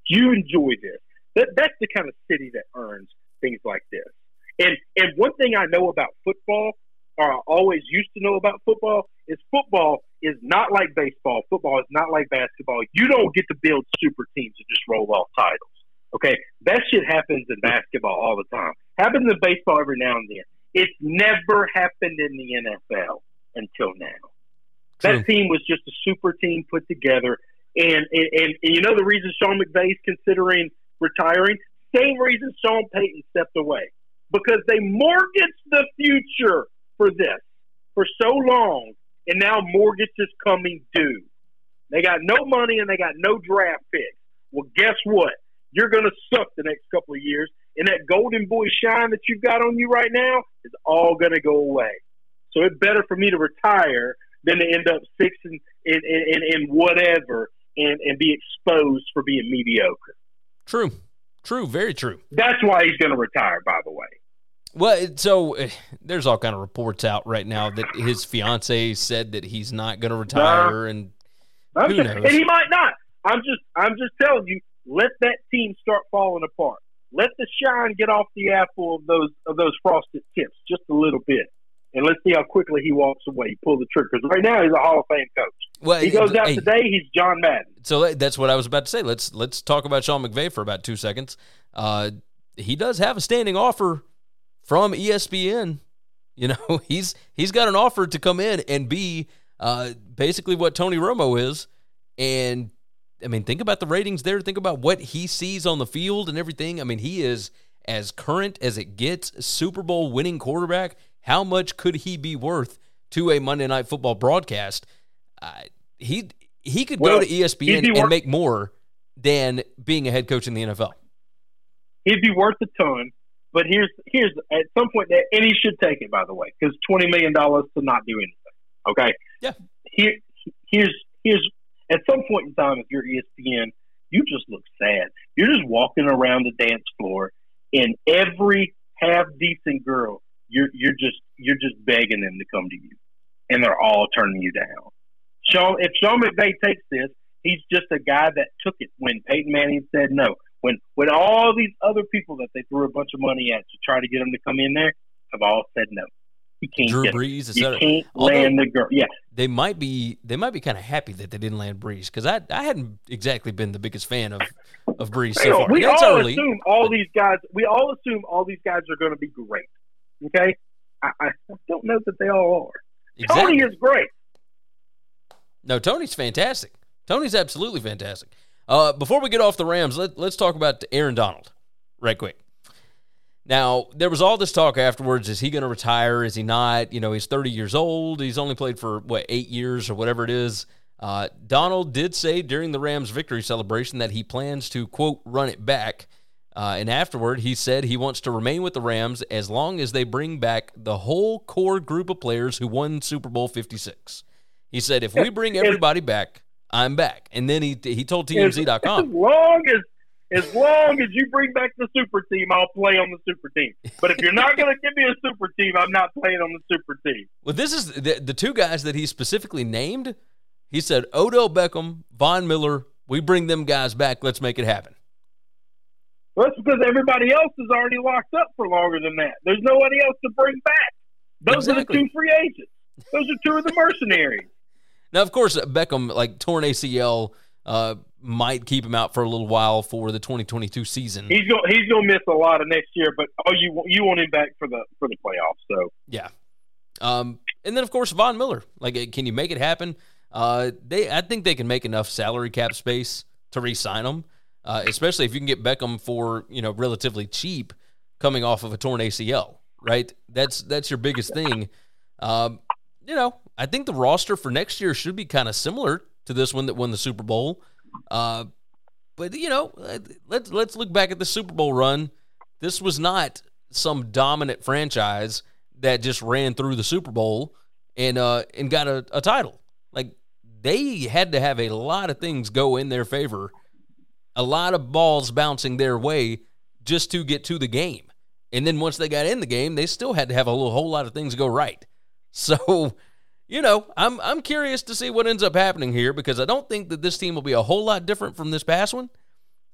You enjoy this. That, that's the kind of city that earns things like this. And and one thing I know about football, or I always used to know about football, is football is not like baseball. Football is not like basketball. You don't get to build super teams and just roll off titles. Okay, that shit happens in basketball all the time. Happens in baseball every now and then. It's never happened in the NFL until now. True. That team was just a super team put together, and and, and, and you know the reason Sean McVay's considering retiring. Same reason Sean Payton stepped away because they mortgaged the future for this for so long, and now mortgage is coming due. They got no money and they got no draft picks. Well, guess what? You're going to suck the next couple of years, and that golden boy shine that you've got on you right now is all going to go away. So it's better for me to retire than to end up six and in, in, in, in whatever and, and be exposed for being mediocre. true, true, very true. That's why he's going to retire, by the way. Well, so uh, there's all kind of reports out right now that his fiance said that he's not going to retire, and I'm Who just- knows? And he might not. I'm just I'm just telling you, let that team start falling apart. Let the shine get off the apple of those of those frosted tips just a little bit. And let's see how quickly he walks away. He pull the trigger. Because right now he's a Hall of Fame coach. well, He goes out hey, today, he's John Madden. So that's what I was about to say. Let's let's talk about Sean McVay for about two seconds. Uh, he does have a standing offer from ESPN. You know, he's he's got an offer to come in and be uh, basically what Tony Romo is. And I mean, think about the ratings there. Think about what he sees on the field and everything. I mean, he is as current as it gets. Super Bowl winning quarterback. How much could he be worth to a Monday Night Football broadcast? Uh, he he could Well, go to ESPN and make more than being a head coach in the NFL. He'd be worth a ton. But here's here's at some point that and he should take it by the way, because twenty million dollars to not do anything. Okay? Yeah. Here here's here's at some point in time if you're ESPN, you just look sad. You're just walking around the dance floor and every half decent girl, you're you're just you're just begging them to come to you. And they're all turning you down. Sean if Sean McVay takes this, he's just a guy that took it when Peyton Manning said no. When when all these other people that they threw a bunch of money at to try to get him to come in there have all said no. He can't Drew get. Brees, et You can't land the girl. Yeah, They might be they might be kind of happy that they didn't land Brees because I I hadn't exactly been the biggest fan of of Brees so far. we That's all early. assume all these guys. We all assume all these guys are going to be great. Okay, I, I don't know that they all are. Exactly. Tony is great. No, Tony's fantastic. Tony's absolutely fantastic. Uh, before we get off the Rams, let, let's talk about Aaron Donald right quick. Now, there was all this talk afterwards. Is he going to retire? Is he not? You know, he's 30 years old. He's only played for, what, eight years or whatever it is. Uh, Donald did say during the Rams victory celebration that he plans to, quote, run it back. Uh, and afterward, he said he wants to remain with the Rams as long as they bring back the whole core group of players who won Super Bowl 56. He said, if we bring everybody back, I'm back. And then he he told As, as long as as long as you bring back the super team, I'll play on the super team. But if you're not going to give me a super team, I'm not playing on the super team. well, this is the, the two guys that he specifically named. He said, Odell Beckham, Von Miller, we bring them guys back. Let's make it happen. Well, that's because everybody else is already locked up for longer than that. There's nobody else to bring back. Those are the two free agents. Those are two of the mercenaries. Now, of course, uh, Beckham like torn ACL uh, might keep him out for a little while for the 2022 season. He's going he's going to miss a lot of next year, but oh, you you want him back for the for the playoffs. So yeah. Um, and then of course Von Miller. Like, can you make it happen? Uh, they I think they can make enough salary cap space to re-sign him, uh, especially if you can get Beckham for you know relatively cheap, coming off of a torn ACL. Right. That's that's your biggest thing. Um, you know, I think the roster for next year should be kind of similar to this one that won the Super Bowl. Uh, but you know, let's let's look back at the Super Bowl run. This was not some dominant franchise that just ran through the Super Bowl and uh and got a, a title. Like they had to have a lot of things go in their favor, a lot of balls bouncing their way just to get to the game. And then once they got in the game, they still had to have a little, whole lot of things go right. So you know, I'm I'm curious to see what ends up happening here because I don't think that this team will be a whole lot different from this past one.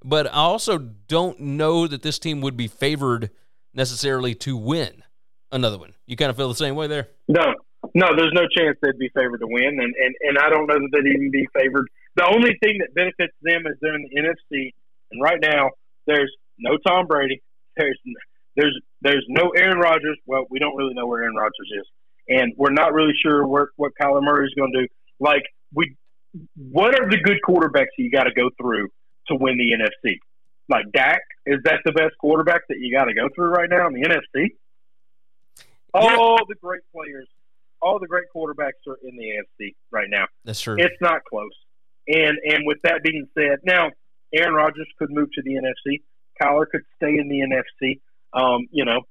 But I also don't know that this team would be favored necessarily to win another one. You kind of feel the same way there? No, no, there's no chance they'd be favored to win, and and, and I don't know that they'd even be favored. The only thing that benefits them is they're in the NFC, and right now there's no Tom Brady, there's there's there's no Aaron Rodgers. Well, we don't really know where Aaron Rodgers is and we're not really sure what what Kyler Murray is going to do. Like we, what are the good quarterbacks that you got to go through to win the NFC? Like Dak, is that the best quarterback that you got to go through right now in the NFC? All the great players, all the great quarterbacks are in the NFC right now. That's true. It's not close. And and with that being said, now Aaron Rodgers could move to the NFC. Kyler could stay in the NFC. Um, you know,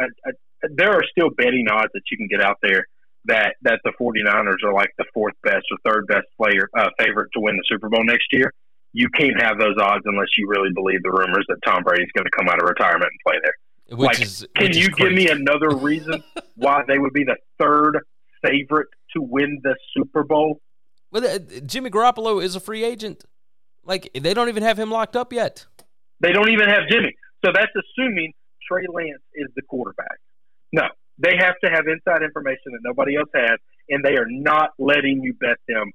I, I, there are still betting odds that you can get out there that that the 49ers are like the fourth best or third best player uh, favorite to win the Super Bowl next year. You can't have those odds unless you really believe the rumors that Tom Brady's going to come out of retirement and play there. Which like, is, can you give me another reason why they would be the third favorite to win the Super Bowl? Well, uh, Jimmy Garoppolo is a free agent. Like they don't even have him locked up yet. They don't even have Jimmy. So that's assuming Trey Lance is the quarterback. No, they have to have inside information that nobody else has, and they are not letting you bet them.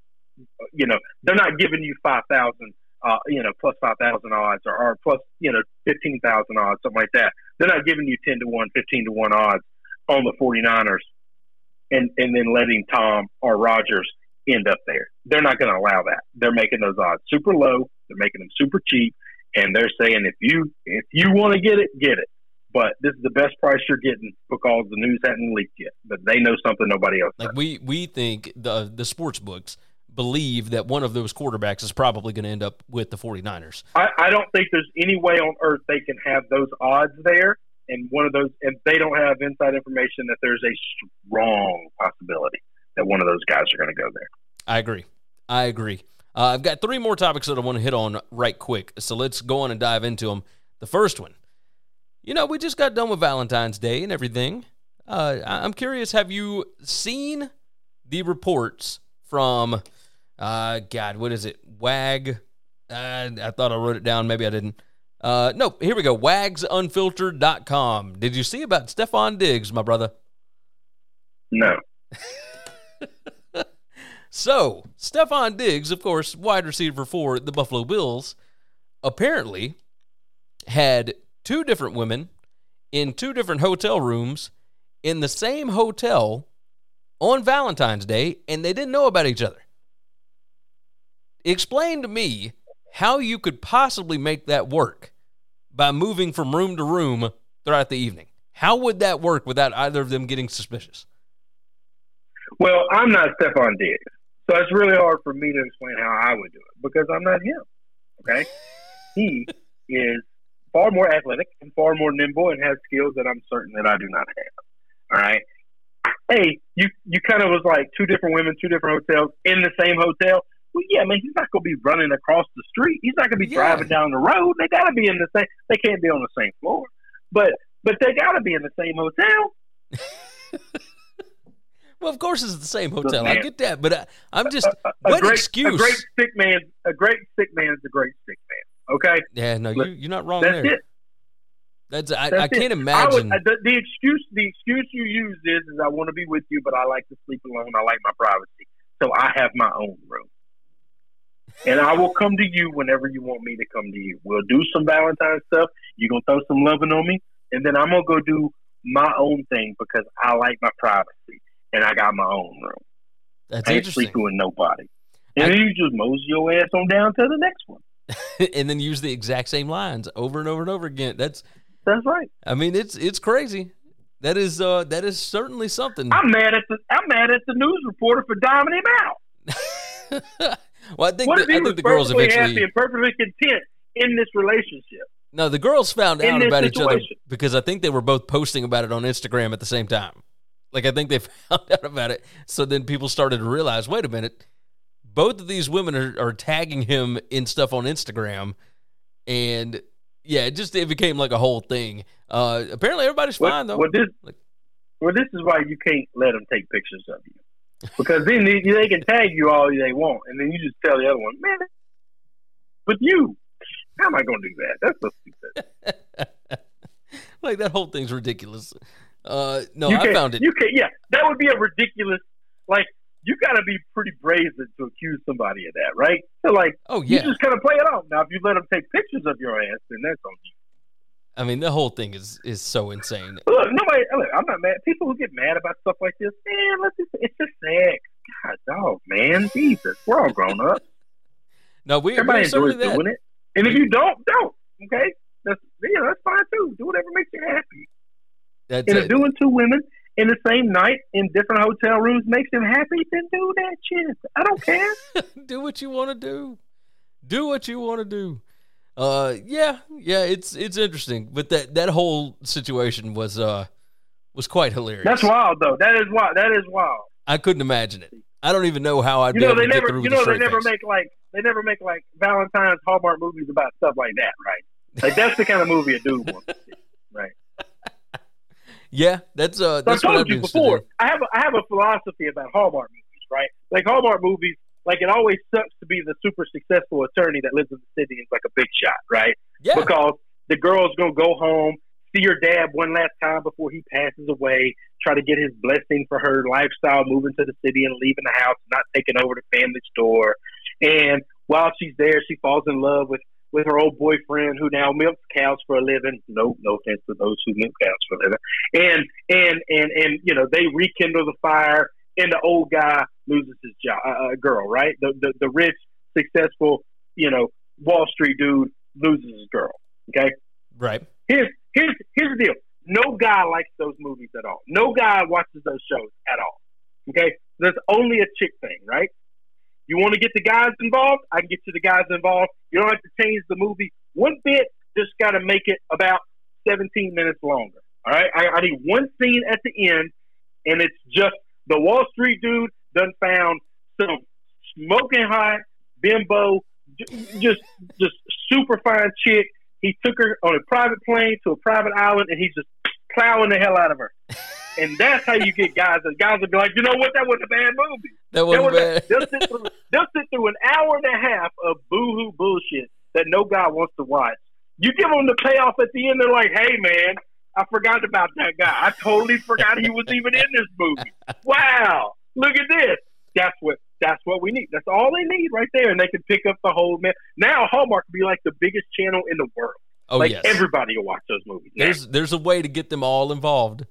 You know, they're not giving you five thousand, uh, you know, plus five thousand odds, or, or plus, you know, fifteen thousand odds, something like that. They're not giving you ten to one, 15 to one odds on the 49ers, and and then letting Tom or Rodgers end up there. They're not going to allow that. They're making those odds super low. They're making them super cheap, and they're saying if you if you want to get it, get it but this is the best price you're getting because the news hadn't leaked yet. But they know something nobody else. Like does. we we think the the sports books believe that one of those quarterbacks is probably going to end up with the 49ers. I, I don't think there's any way on earth they can have those odds there, and one of those, and they don't have inside information that there's a strong possibility that one of those guys are going to go there. I agree. I agree. Uh, I've got three more topics that I want to hit on right quick. So let's go on and dive into them. The first one you know, we just got done with Valentine's Day and everything. Uh, I'm curious, have you seen the reports from, uh, God, what is it? WAG. Uh, I thought I wrote it down. Maybe I didn't. Uh, no, here we go. WagsUnfiltered.com. Did you see about Stefon Diggs, my brother? No. so, Stefon Diggs, of course, wide receiver for the Buffalo Bills, apparently had two different women in two different hotel rooms in the same hotel on Valentine's Day, and they didn't know about each other. Explain to me how you could possibly make that work by moving from room to room throughout the evening. How would that work without either of them getting suspicious? Well, I'm not Stefon Diggs, so it's really hard for me to explain how I would do it because I'm not him. Okay, he is far more athletic and far more nimble and has skills that I'm certain that I do not have. All right. Hey, you you kind of was like two different women, two different hotels in the same hotel. Well, yeah, man, he's not going to be running across the street. He's not going to be Yeah. driving down the road. They got to be in the same. They can't be on the same floor, but but they got to be in the same hotel. Well, of course it's the same hotel. man. I get that, but I, I'm just A, a what great, excuse? A great sick man. A great sick man is a great sick man. Okay, yeah, no, you, you're not wrong that's there. it. That's I, That's I can't I would, imagine. the, the excuse the excuse you use is is I want to be with you, but I like to sleep alone. I like my privacy. so I have my own room. And I will come to you whenever you want me to come to you. We'll do some Valentine's stuff. You're gonna throw some loving on me, and then I'm gonna go do my own thing because I like my privacy and I got my own room. That's I ain't interesting. sleeping with nobody. And I- then you just mosey your ass on down to the next one. and then use the exact same lines over and over and over again. That's That's right. I mean, it's it's crazy. That is uh that is certainly something. I'm mad at the I'm mad at the news reporter for diming him out. well, I think What the, if he I was think the girls perfectly eventually happy and perfectly content in this relationship? No, the girls found out about each other because I think they were both posting about it on Instagram at the same time. Like I think they found out about it, so then people started to realize, wait a minute, both of these women are, are tagging him in stuff on Instagram, and yeah, it just it became like a whole thing. Uh, apparently, everybody's Well, fine though. well, this Like- well, this is why you can't let them take pictures of you because then they, they can tag you all they want, and then you just tell the other one, man, but you, how am I going to do that? That's so stupid. like that whole thing's ridiculous. Uh, no, you I found it. You can yeah, that would be a ridiculous. Like you got to be pretty brazen to accuse somebody of that, right? So like oh you yeah, just kind of play it off. Now if you let them take pictures of your ass, then that's on you. I mean the whole thing is is so insane. Look, nobody. Look, I'm not mad. People who get mad about stuff like this, man, let's just, it's just sex. God, dog, man, Jesus, we're all grown up. No, we Everybody enjoys that. doing it, and if you don't, don't. Okay, that's yeah, that's fine too. Do whatever makes you happy. That's And it. if doing two women in the same night in different hotel rooms makes them happy, then do that shit. I don't care. do what you want to do. Do what you want to do. Uh, yeah, yeah, it's it's interesting, but that that whole situation was uh was quite hilarious. That's wild, though. That is wild. That is wild. I couldn't imagine it. I don't even know how I'd You be know, able they never. You know, they never face. make like they never make like Valentine's Hallmark movies about stuff like that, right? Like that's the kind of movie a dude wants. to see, Right. Yeah, that's uh So I that's what told you before. I have a, I have a philosophy about Hallmark movies, right? Like Hallmark movies, like it always sucks to be the super successful attorney that lives in the city and is like a big shot, right? Yeah, Because the girl's gonna go home, see her dad one last time before he passes away, try to get his blessing for her lifestyle, moving to the city and leaving the house, not taking over the family store. And while she's there, she falls in love with with her old boyfriend who now milks cows for a living. No, no offense to those who milk cows for a living. And and and and you know they rekindle the fire, and the old guy loses his job. Uh, uh, girl, right? The, the the rich, successful, you know, Wall Street dude loses his girl. Okay. right. Here's here's here's the deal. No guy likes those movies at all. No guy watches those shows at all. Okay? There's only a chick thing, right? You want to get the guys involved? I can get you the guys involved. You don't have to change the movie one bit. Just got to make it about 17 minutes longer. All right? I, I need one scene at the end, and it's just the Wall Street dude done found some smoking hot bimbo, just just super fine chick. He took her on a private plane to a private island, and he's just plowing the hell out of her. And that's how you get guys. And guys will be like, you know what? That wasn't a bad movie. That wasn't bad. They'll sit, through, they'll sit through an hour and a half of boohoo bullshit that no guy wants to watch. You give them the payoff at the end, they're like, hey, man, I forgot about that guy. I totally forgot he was even in this movie. Wow, look at this. That's what that's what we need. That's all they need right there, and they can pick up the whole man. Now Hallmark will be like the biggest channel in the world. Oh like yes. everybody will watch those movies. now. there's there's a way to get them all involved.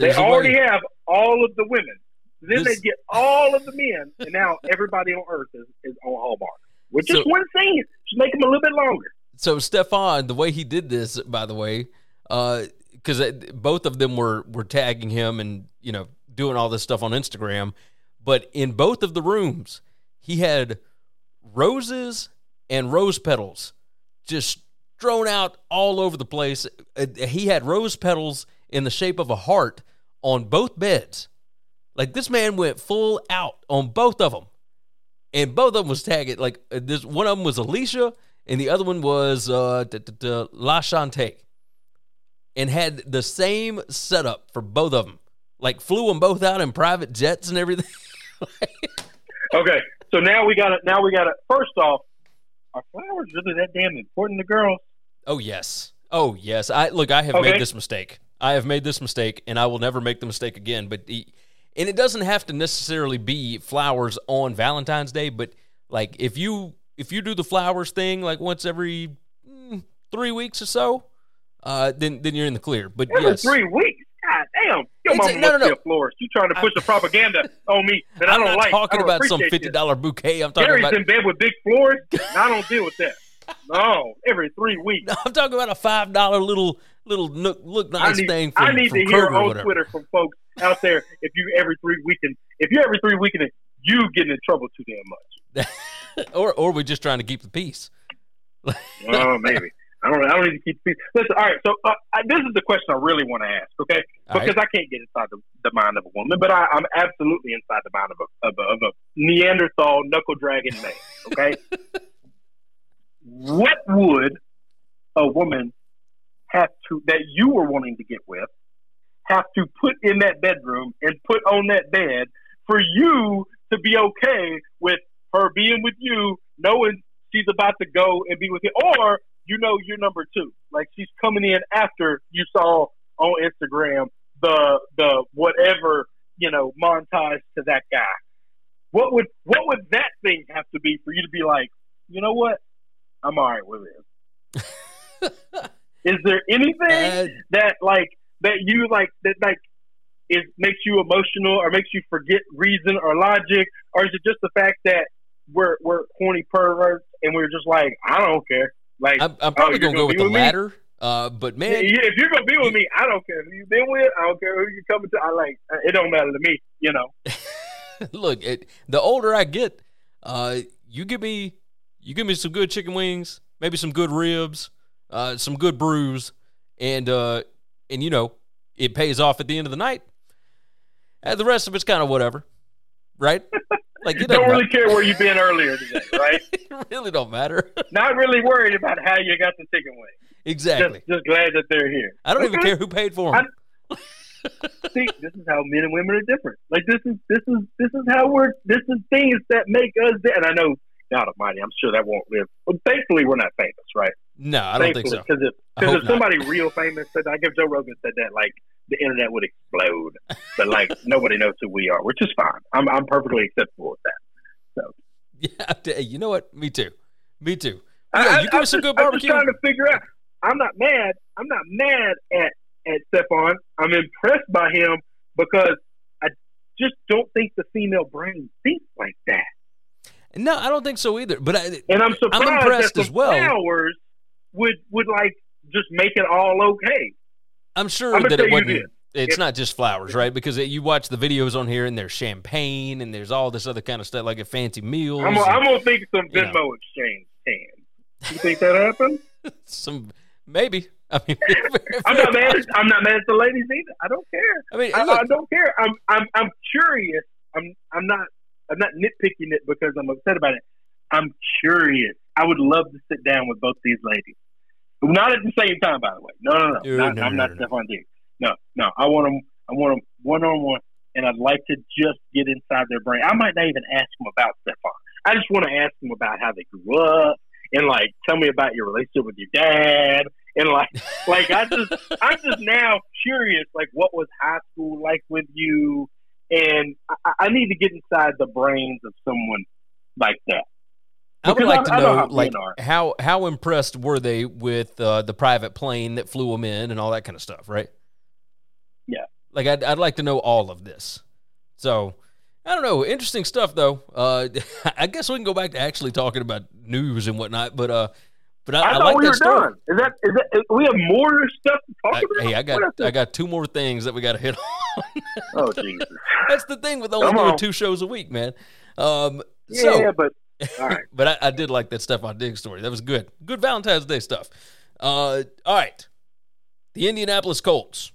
They There's way- already have all of the women. Then This- they get all of the men, and now everybody on Earth is, is on Hallmark. With just one scene, just make them a little bit longer. so Stefon, the way he did this, by the way, because both of them were were tagging him and you know doing all this stuff on Instagram, but in both of the rooms, he had roses and rose petals just thrown out all over the place. Uh, He had rose petals in the shape of a heart on both beds. Like this man went full out on both of them and both of them was tagged. Like this, one of them was Alicia, and the other one was uh, d- d- d- La Chante, and had the same setup for both of them. Like flew them both out in private jets and everything. Okay, so now we got it. Now we got it. First off, are flowers really that damn important to girls? oh yes, oh yes. I look. I have Okay. made this mistake. I have made this mistake, and I will never make the mistake again. But he, and it doesn't have to necessarily be flowers on Valentine's Day, but like if you if you do the flowers thing like once every mm, three weeks or so, uh, then then you're in the clear. But Every yes, three weeks. God damn. Your mama a- no, no, no. florist. You trying to push the propaganda on me that I I'm don't not like. I talking about some fifty dollar bouquet. I'm talking Gary's about in bed with big florists. I don't deal with that. No, every three weeks. I'm talking about a five dollar little little look look nice I need, thing from, I need from to hear on. Twitter from folks out there if you every three weekend if you're every three weekend you getting in trouble too damn much. or or we're just trying to keep the peace. Oh, maybe. I don't. I don't need to keep. Listen. All right. So uh, I, this is the question I really want to ask. Okay, because I can't get inside the, the mind of a woman, but I, I'm absolutely inside the mind of a, of a, of a Neanderthal knuckle dragon man. Okay. what would a woman have to that you were wanting to get with have to put in that bedroom and put on that bed for you to be okay with her being with you, knowing she's about to go and be with you, or you know you're number two, like she's coming in after you saw on Instagram the the whatever you know montage to that guy. What would what would that thing have to be for you to be like, you know what, I'm all right with it. Is there anything Uh, that like that you like that like is makes you emotional or makes you forget reason or logic, or is it just the fact that we're we're horny perverts and we're just like I don't care. Like I'm, I'm probably oh, you're gonna go with the latter. Uh, but man, Yeah, if you're gonna be with me, I don't care who you've been with. I don't care who you're coming to. I like it. Don't matter to me. You know. look, it, the older I get, uh, you give me you give me some good chicken wings, maybe some good ribs, uh, some good brews, and uh, and you know it pays off at the end of the night. And the rest of it's kind of whatever, right? Like you Don't really care where you've been earlier today, right? it really don't matter. Not really worried about how you got the chicken wing. exactly. Just just glad that they're here. I don't even care who paid for them. See, this is how men and women are different. Like this is this is this is how we're this is things that make us. And I know God Almighty, I'm sure that won't live. But thankfully, we're not famous, right? No, I don't think so. Because if because if somebody real famous said, like if Joe Rogan said that, like the internet would explode. But like nobody knows who we are, which is fine. I'm I'm perfectly acceptable with that. So Yeah, you know what? Me too. Me too. Yeah, I- you give I'm us some good I'm just barbecue. trying to figure out. I'm not mad. I'm not mad at at Stefon. I'm impressed by him because I just don't think the female brain thinks like that. No, I don't think so either. But I, And I'm surprised impressed that as well. flowers would would like just make it all okay. I'm sure I'ma that it wasn't. It's If- not just flowers, right? Because it, you watch the videos on here, and there's champagne, and there's all this other kind of stuff, like a fancy meal. I'm, gonna- I'm gonna think some you know. Venmo exchange can. You think that happened? some maybe. I mean, I'm not mad. At, I'm not mad at the ladies either. I don't care. I mean, I, look, I don't care. I'm I'm I'm curious. I'm I'm not I'm not nitpicking it because I'm upset about it. I'm curious. I would love to sit down with both these ladies. Not at the same time, by the way. No, no, no. No, Not- no, I'm no, not no, no. Stefon Diggs. No, no. I want them. I want them one on one, and I'd like to just get inside their brain. I might not even ask them about Stefon. I just want to ask them about how they grew up and like tell me about your relationship with your dad and like like I just I'm just now curious like what was high school like with you and I, I need to get inside the brains of someone like that. I would like to I- I know know, how like, how how impressed were they with uh, the private plane that flew them in and all that kind of stuff, right? Yeah. Like, I'd I'd like to know all of this. So, I don't know. Interesting stuff, though. Uh, I guess we can go back to actually talking about news and whatnot. But uh, but I, I, I thought like we that were story. done. Is that is that is, we have more stuff to talk I- about? hey, I got I got two more things that we got to hit on. Oh Jesus. That's the thing with only Come doing on. two shows a week, man. Um, Yeah, so, but but I, I did like that Stefon Diggs story. That was good. Good Valentine's Day stuff. Uh, all right. The Indianapolis Colts.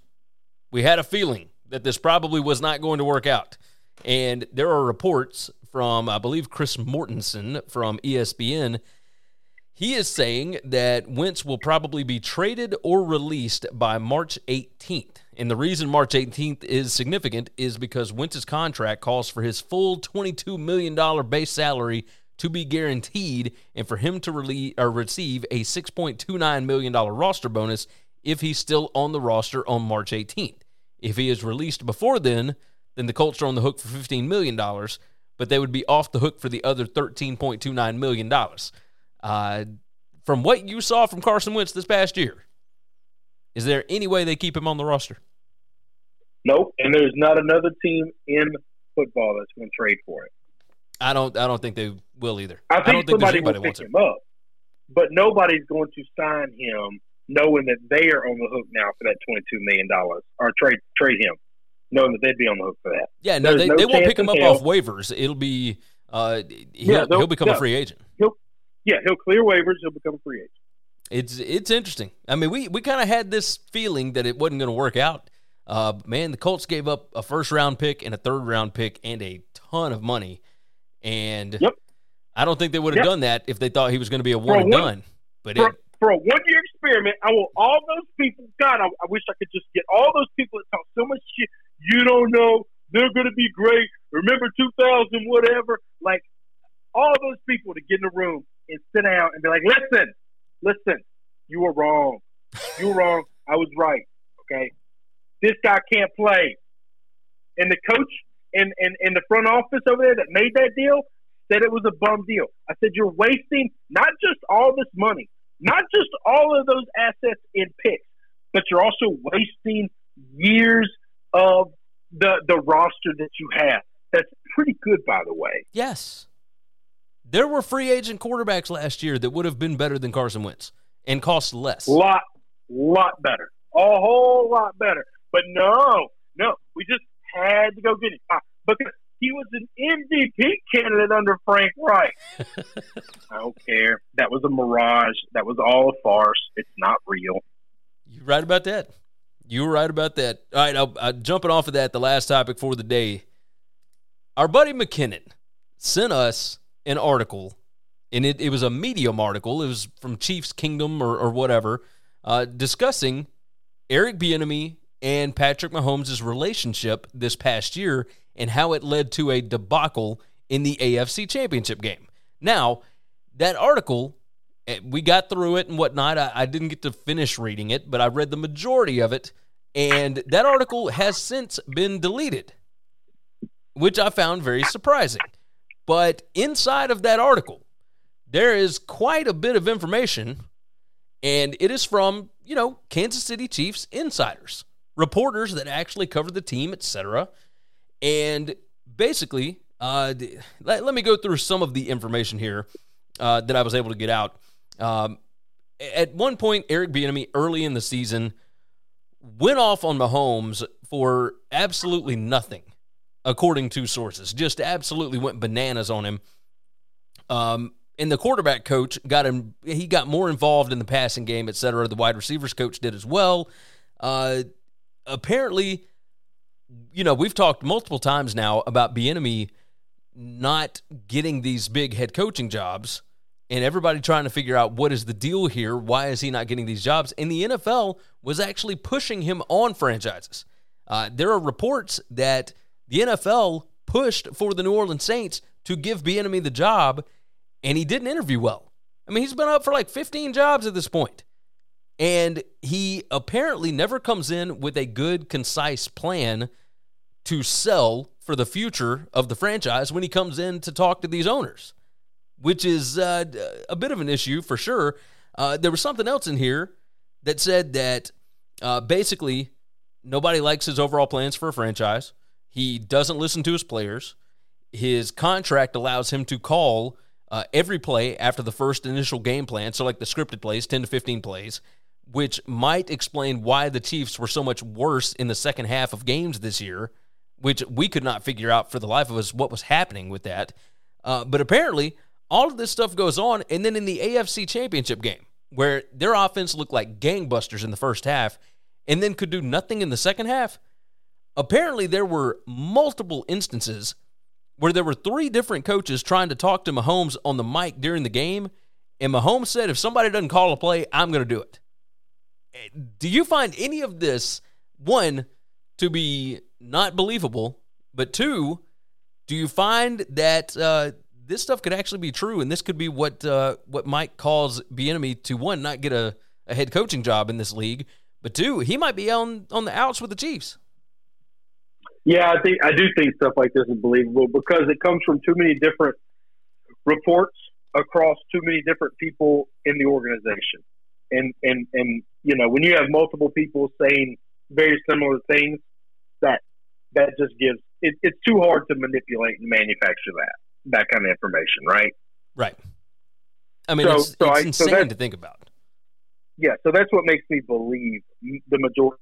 We had a feeling that this probably was not going to work out. And there are reports from, I believe, Chris Mortensen from ESPN. He is saying that Wentz will probably be traded or released by March 18th. And the reason March 18th is significant is because Wentz's contract calls for his full $22 million base salary to be guaranteed and for him to rele- or receive a $6.29 million roster bonus if he's still on the roster on March 18th. If he is released before then, then the Colts are on the hook for $15 million, but they would be off the hook for the other $13.29 million. Uh, from what you saw from Carson Wentz this past year, is there any way they keep him on the roster? Nope. And there's not another team in football that's going to trade for it. I don't. I don't think they will either. I, think I don't think somebody will pick him. up, but nobody's going to sign him knowing that they are on the hook now for that twenty-two million dollars, or trade trade him, knowing that they'd be on the hook for that. Yeah, no, There's they, no they won't pick him up hell. off waivers. It'll be uh, he'll, Yeah, he'll become a free agent. Yeah, he'll clear waivers. He'll become a free agent. It's it's interesting. I mean, we we kind of had this feeling that it wasn't going to work out. Uh, man, the Colts gave up a first round pick and a third round pick and a ton of money, and Yep. I don't think they would have Yep. done that if they thought he was going to be a one and one- done. But For, it, for a one-year experiment, I want all those people. God, I, I wish I could just get all those people that talk so much shit. You don't know they're going to be great. Remember 2000, whatever. Like all those people to get in the room and sit down and be like, "Listen, listen, you were wrong. You were wrong. I was right. Okay, this guy can't play." And the coach and and, and the front office over there that made that deal said it was a bum deal. I said you're wasting not just all this money, not just all of those assets in picks, but you're also wasting years of the the roster that you have. That's pretty good, by the way. yes, there were free agent quarterbacks last year that would have been better than Carson Wentz and cost less. Lot, lot better, a whole lot better. But no, no, we just had to go get him Why? because he was an MVP candidate under Frank Reich. I don't care. That was a mirage. That was all a farce. It's not real. You're right about that. You were right about that. All right, I'll, i jumping off of that, the last topic for the day. Our buddy McKinnon sent us an article, and it, it was a Medium article. It was from Chiefs Kingdom or, or whatever, uh, discussing Eric Bieniemy and Patrick Mahomes' relationship this past year and how it led to a debacle in the AFC Championship game. Now, that article eh, we got through it and whatnot. I, I didn't get to finish reading it, but I read the majority of it, and that article has since been deleted, which I found very surprising. But inside of that article, there is quite a bit of information, and it is from, you know, Kansas City Chiefs insiders, reporters that actually cover the team, etc. And basically, uh, let, let me go through some of the information here uh, that I was able to get out. Um, at one point, Eric Bieniemy early in the season went off on Mahomes for absolutely nothing, according to sources. Just absolutely went bananas on him. Um, and the quarterback coach got him. He got more involved in the passing game, et cetera. The wide receivers coach did as well. Uh, apparently, you know, we've talked multiple times now about Bieniemy not getting these big head coaching jobs and everybody trying to figure out what is the deal here. Why is he not getting these jobs? And the NFL was actually pushing him on franchises. Uh, there are reports that the NFL pushed for the New Orleans Saints to give Bieniemy the job, and he didn't interview well. I mean, he's been up for like 15 jobs at this point. And he apparently never comes in with a good, concise plan to sell for the future of the franchise when he comes in to talk to these owners, which is uh, a bit of an issue for sure. Uh, there was something else in here that said that uh, basically nobody likes his overall plans for a franchise. He doesn't listen to his players. His contract allows him to call uh, every play after the first initial game plan, so like the scripted plays, 10 to 15 plays, which might explain why the Chiefs were so much worse in the second half of games this year, which we could not figure out for the life of us what was happening with that. Uh, but apparently, all of this stuff goes on, and then in the AFC Championship game, where their offense looked like gangbusters in the first half and then could do nothing in the second half, apparently there were multiple instances where there were three different coaches trying to talk to Mahomes on the mic during the game, and Mahomes said, if somebody doesn't call a play, I'm going to do it. Do you find any of this, one, to be not believable, but two, do you find that uh, this stuff could actually be true, and this could be what uh, what might cause Bieniemy to one not get a, a head coaching job in this league, but two, he might be on on the outs with the Chiefs. Yeah, I think I do think stuff like this is believable because it comes from too many different reports across too many different people in the organization. And and and you know, when you have multiple people saying very similar things, that that just gives it, it's too hard to manipulate and manufacture that that kind of information, right? Right. I mean, so, it's, so it's I, insane so to think about. Yeah, so that's what makes me believe the majority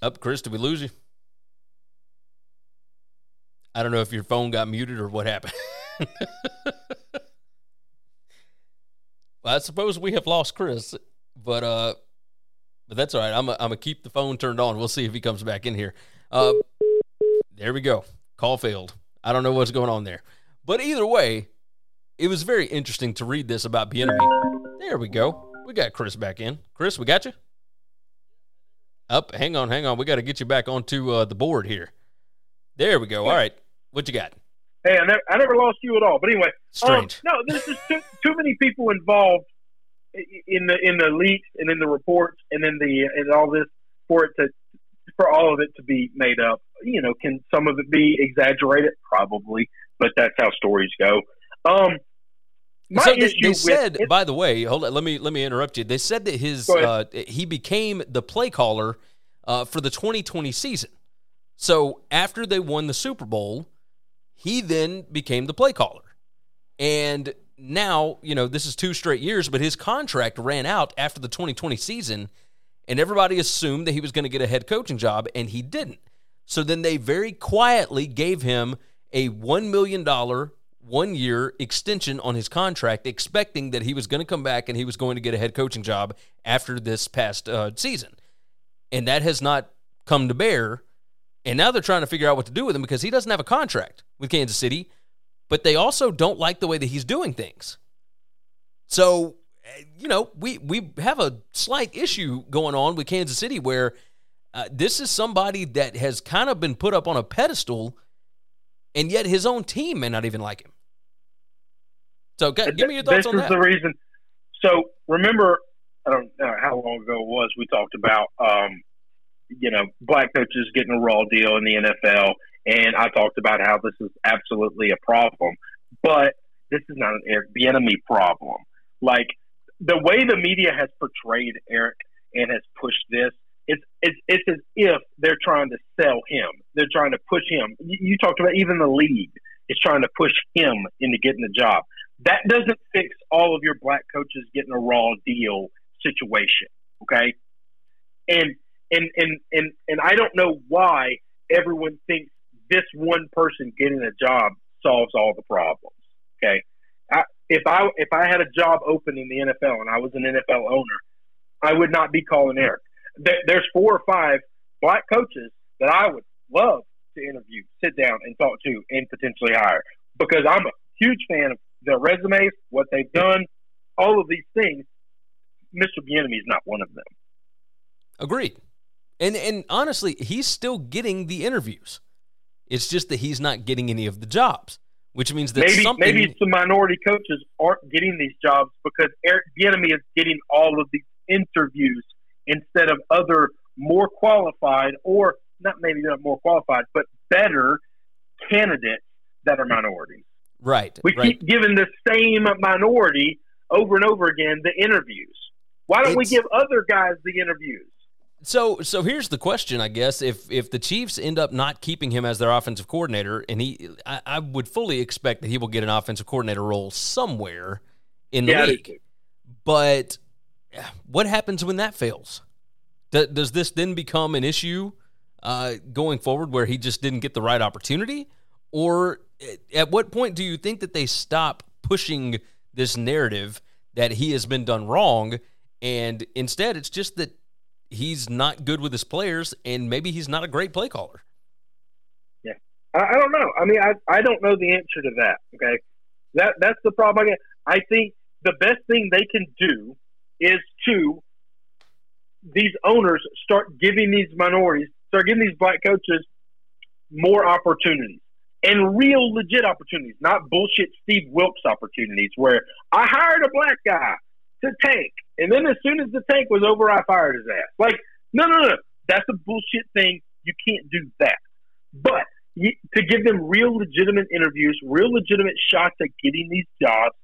Up, Chris, did we lose you? I don't know if your phone got muted or what happened. I suppose we have lost Chris, but uh, but that's all right. I'm gonna keep the phone turned on. We'll see if he comes back in here. Uh, there we go. Call failed. I don't know what's going on there, but either way, it was very interesting to read this about Bieniemy. There we go. We got Chris back in. Chris, we got you. Up, hang on, hang on. We got to get you back onto uh, the board here. There we go. All right, what you got? Hey, I never, I never lost you at all. But anyway, strange. Um, no, there's just too, too many people involved in the in the leaks and in the reports and in the and all this for it to for all of it to be made up. You know, can some of it be exaggerated? Probably, but that's how stories go. Um, my so they, they said, it, by the way, hold on, let me let me interrupt you. They said that his uh, he became the play caller uh, for the 2020 season. So after they won the Super Bowl, he then became the play caller. And now, you know, this is two straight years, but his contract ran out after the 2020 season, and everybody assumed that he was going to get a head coaching job, and he didn't. So then they very quietly gave him a $1 million one year extension on his contract, expecting that he was going to come back and he was going to get a head coaching job after this past uh, season. And that has not come to bear. And now they're trying to figure out what to do with him because he doesn't have a contract with Kansas City, but they also don't like the way that he's doing things. So, eh, you know, we, we have a slight issue going on with Kansas City where uh, this is somebody that has kind of been put up on a pedestal, and yet his own team may not even like him. So give me your thoughts this on that. This is the reason. So remember, I don't know how long ago it was. We talked about, um, you know, black coaches getting a raw deal in the NFL, and I talked about how this is absolutely a problem. But this is not an Eric Bieniemy problem. Like the way the media has portrayed Eric and has pushed this, it's it's it's as if they're trying to sell him. They're trying to push him. You, talked about even the league is trying to push him into getting the job. That doesn't fix all of your black coaches getting a raw deal situation. Okay. And and and and and I don't know why everyone thinks this one person getting a job solves all the problems. Okay. I, if I if I had a job open in the NFL and I was an NFL owner, I would not be calling Eric. There, there's four or five black coaches that I would love to interview, sit down, and talk to, and potentially hire because I'm a huge fan of their resumes, what they've done, all of these things. Mr. Bieniemy is not one of them. Agreed. And and honestly, he's still getting the interviews. It's just that he's not getting any of the jobs, which means that maybe something... maybe some minority coaches aren't getting these jobs because Eric Bieniemy is getting all of these interviews instead of other more qualified or not maybe not more qualified, but better candidates that are minorities. Right. We right. keep giving the same minority over and over again the interviews. Why don't it's, we give other guys the interviews? So, so here's the question, I guess. If if the Chiefs end up not keeping him as their offensive coordinator, and he, I, I would fully expect that he will get an offensive coordinator role somewhere in the yeah, league. But what happens when that fails? does this then become an issue uh, going forward, where he just didn't get the right opportunity, or at what point do you think that they stop pushing this narrative that he has been done wrong and instead it's just that he's not good with his players and maybe he's not a great play caller. Yeah. I, I don't know. I mean I, I don't know the answer to that okay? That that's the problem. I, think the best thing they can do is to these owners start giving these minorities start giving these black coaches more opportunities and real legit opportunities, not bullshit Steve Wilks opportunities where I hired a black guy to tank, and then as soon as the tank was over, I fired his ass. Like, no, no, no. That's a bullshit thing. You can't do that. But to give them real legitimate interviews, real legitimate shots at getting these jobs,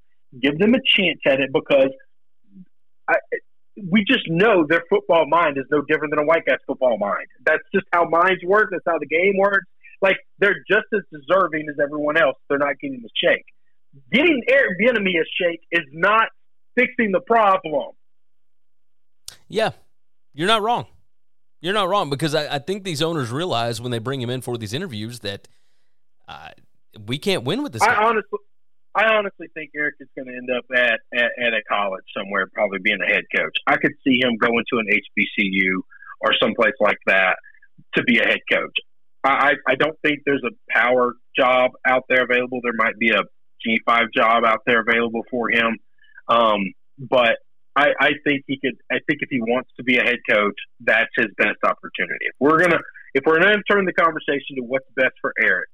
give them a chance at it because I, we just know their football mind is no different than a white guy's football mind. That's just how minds work. That's how the game works. Like they're just as deserving as everyone else. They're not getting the shake. Getting Eric Bieniemy a shake is not fixing the problem. Yeah, you're not wrong. You're not wrong because I, I think these owners realize when they bring him in for these interviews that uh, we can't win with this. I guy. honestly, I honestly think Eric is going to end up at, at at a college somewhere, probably being a head coach. I could see him going to an HBCU or someplace like that to be a head coach. I, I don't think there's a power job out there available. There might be a G5 job out there available for him. Um, but I, I think he could. I think if he wants to be a head coach, that's his best opportunity. If we're gonna, if we're gonna turn the conversation to what's best for Eric,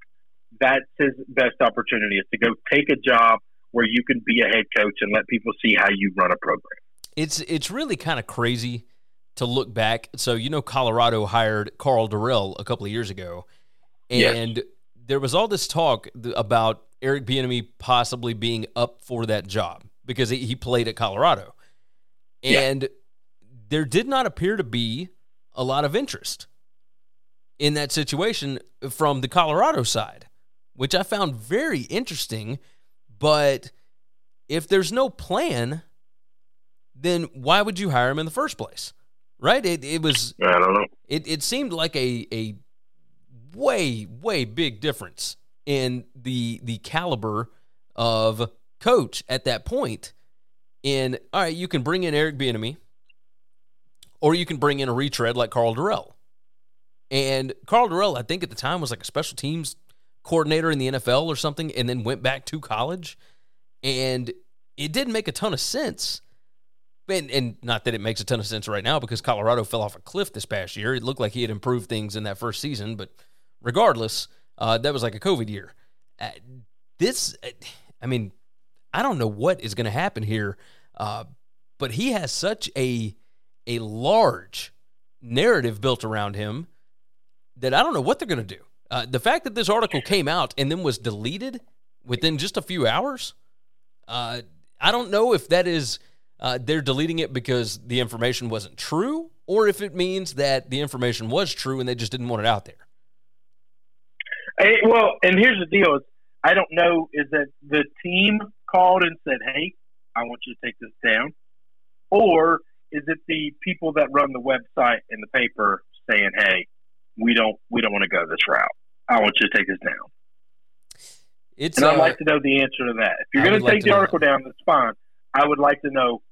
that's his best opportunity is to go take a job where you can be a head coach and let people see how you run a program. It's it's really kind of crazy to look back. So you know, Colorado hired Karl Dorrell a couple of years ago, and Yes. there was all this talk about Eric Bieniemy possibly being up for that job because he, he played at Colorado, Yeah. and there did not appear to be a lot of interest in that situation from the Colorado side, which I found very interesting. But if there's no plan, then why would you hire him in the first place? Right? It, it was I don't know. it, it seemed like a a way way big difference in the the caliber of coach at that point. In all right, you can bring in Eric Bieniemy, or you can bring in a retread like Karl Dorrell. And Karl Dorrell, I think at the time was like a special teams coordinator in the NFL or something, and then went back to college. And it didn't make a ton of sense. And, and not that it makes a ton of sense right now because Colorado fell off a cliff this past year. It looked like he had improved things in that first season, but regardless, uh, that was like a COVID year. Uh, this, uh, I mean, I don't know what is going to happen here, uh, but he has such a a large narrative built around him that I don't know what they're going to do. Uh, the fact that this article came out and then was deleted within just a few hours, uh, I don't know if that is uh, they're deleting it because the information wasn't true, or if it means that the information was true and they just didn't want it out there. Hey, well, and here's the deal: I don't know is that the team called and said, "Hey, I want you to take this down," or is it the people that run the website and the paper saying, "Hey, we don't we don't want to go this route. I want you to take this down." It's And I'd uh, like to know the answer to that. If you're going to take the article down, that's fine. I would like to know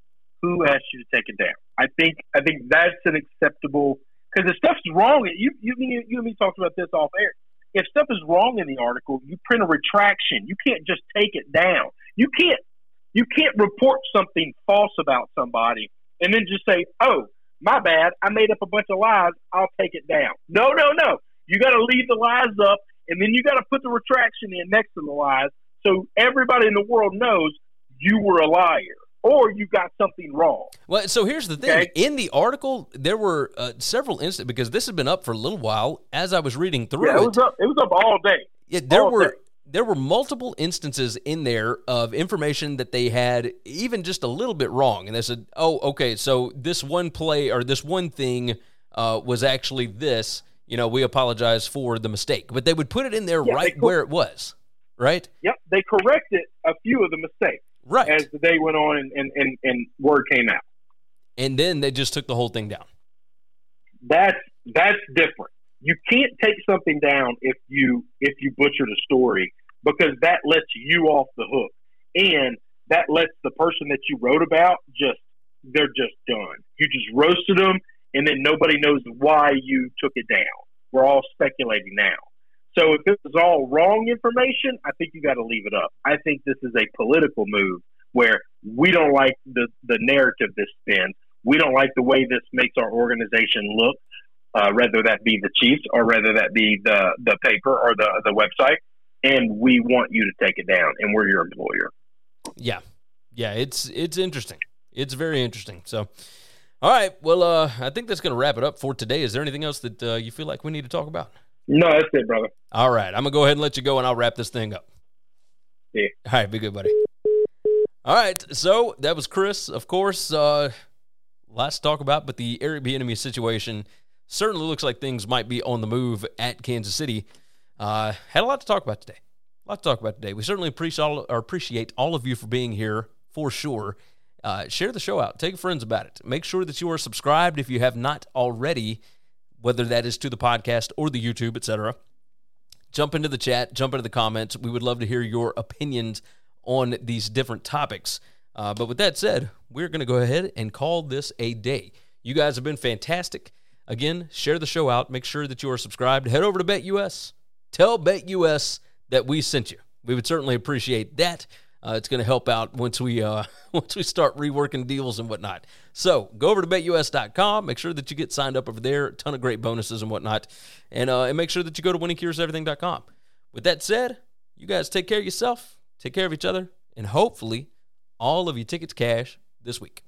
who asked you to take it down. I think I think that's an acceptable because if stuff's wrong, you you you, you and me talked about this off air. If stuff is wrong in the article, you print a retraction. You can't just take it down. You can't you can't report something false about somebody and then just say, "Oh, my bad. I made up a bunch of lies. I'll take it down." No, no, no. You got to leave the lies up, and then you got to put the retraction in next to the lies, so everybody in the world knows you were a liar or you got something wrong. Well, so here's the thing. Okay. In the article, there were uh, several instances because this had been up for a little while. As I was reading through Yeah, it was up. It was up all day. Yeah, there all were day. There were multiple instances in there of information that they had even just a little bit wrong, and they said, "Oh, okay, so this one play or this one thing uh, was actually this." You know, we apologize for the mistake, but they would put it in there Yeah, right where it was, right? Yep, they corrected a few of the mistakes Right, as the day went on and, and, and, and word came out. and then they just took the whole thing down. That's that's different. You can't take something down if you if you butchered a story because that lets you off the hook, and that lets the person that you wrote about just they're just done. You just roasted them, and then nobody knows why you took it down. We're all speculating now. So if this is all wrong information, I think you got to leave it up. I think this is a political move where we don't like the the narrative this spins. We don't like the way this makes our organization look, uh, whether that be the Chiefs or whether that be the the paper or the the website. And we want you to take it down, and we're your employer. Yeah, yeah, it's it's interesting. It's very interesting. So, All right. Well, uh, I think that's going to wrap it up for today. Is there anything else that uh, you feel like we need to talk about? No, that's it, brother. All right. I'm going to go ahead and let you go, and I'll wrap this thing up. Yeah. All right. Be good, buddy. All right. So that was Chris. Of course, uh, lots to talk about, but the Eric Bieniemy situation certainly looks like things might be on the move at Kansas City. Uh, had a lot to talk about today. A lot to talk about today. We certainly appreciate all, appreciate all of you for being here for sure. Uh, share the show out. Your friends about it. Make sure that you are subscribed if you have not already, whether that is to the podcast or the YouTube, etc. Jump into the chat, jump into the comments. We would love to hear your opinions on these different topics. Uh, but with that said, we're going to go ahead and call this a day. You guys have been fantastic. Again, share the show out. Make sure that you are subscribed. Head over to BetUS. Tell BetUS that we sent you. We would certainly appreciate that. Uh, it's going to help out once we uh, once we start reworking deals and whatnot. So go over to betus.com. Make sure that you get signed up over there. A ton of great bonuses and whatnot, and uh, and make sure that you go to winningcureseverything.com. With that said, you guys take care of yourself, take care of each other, and hopefully all of your tickets cash this week.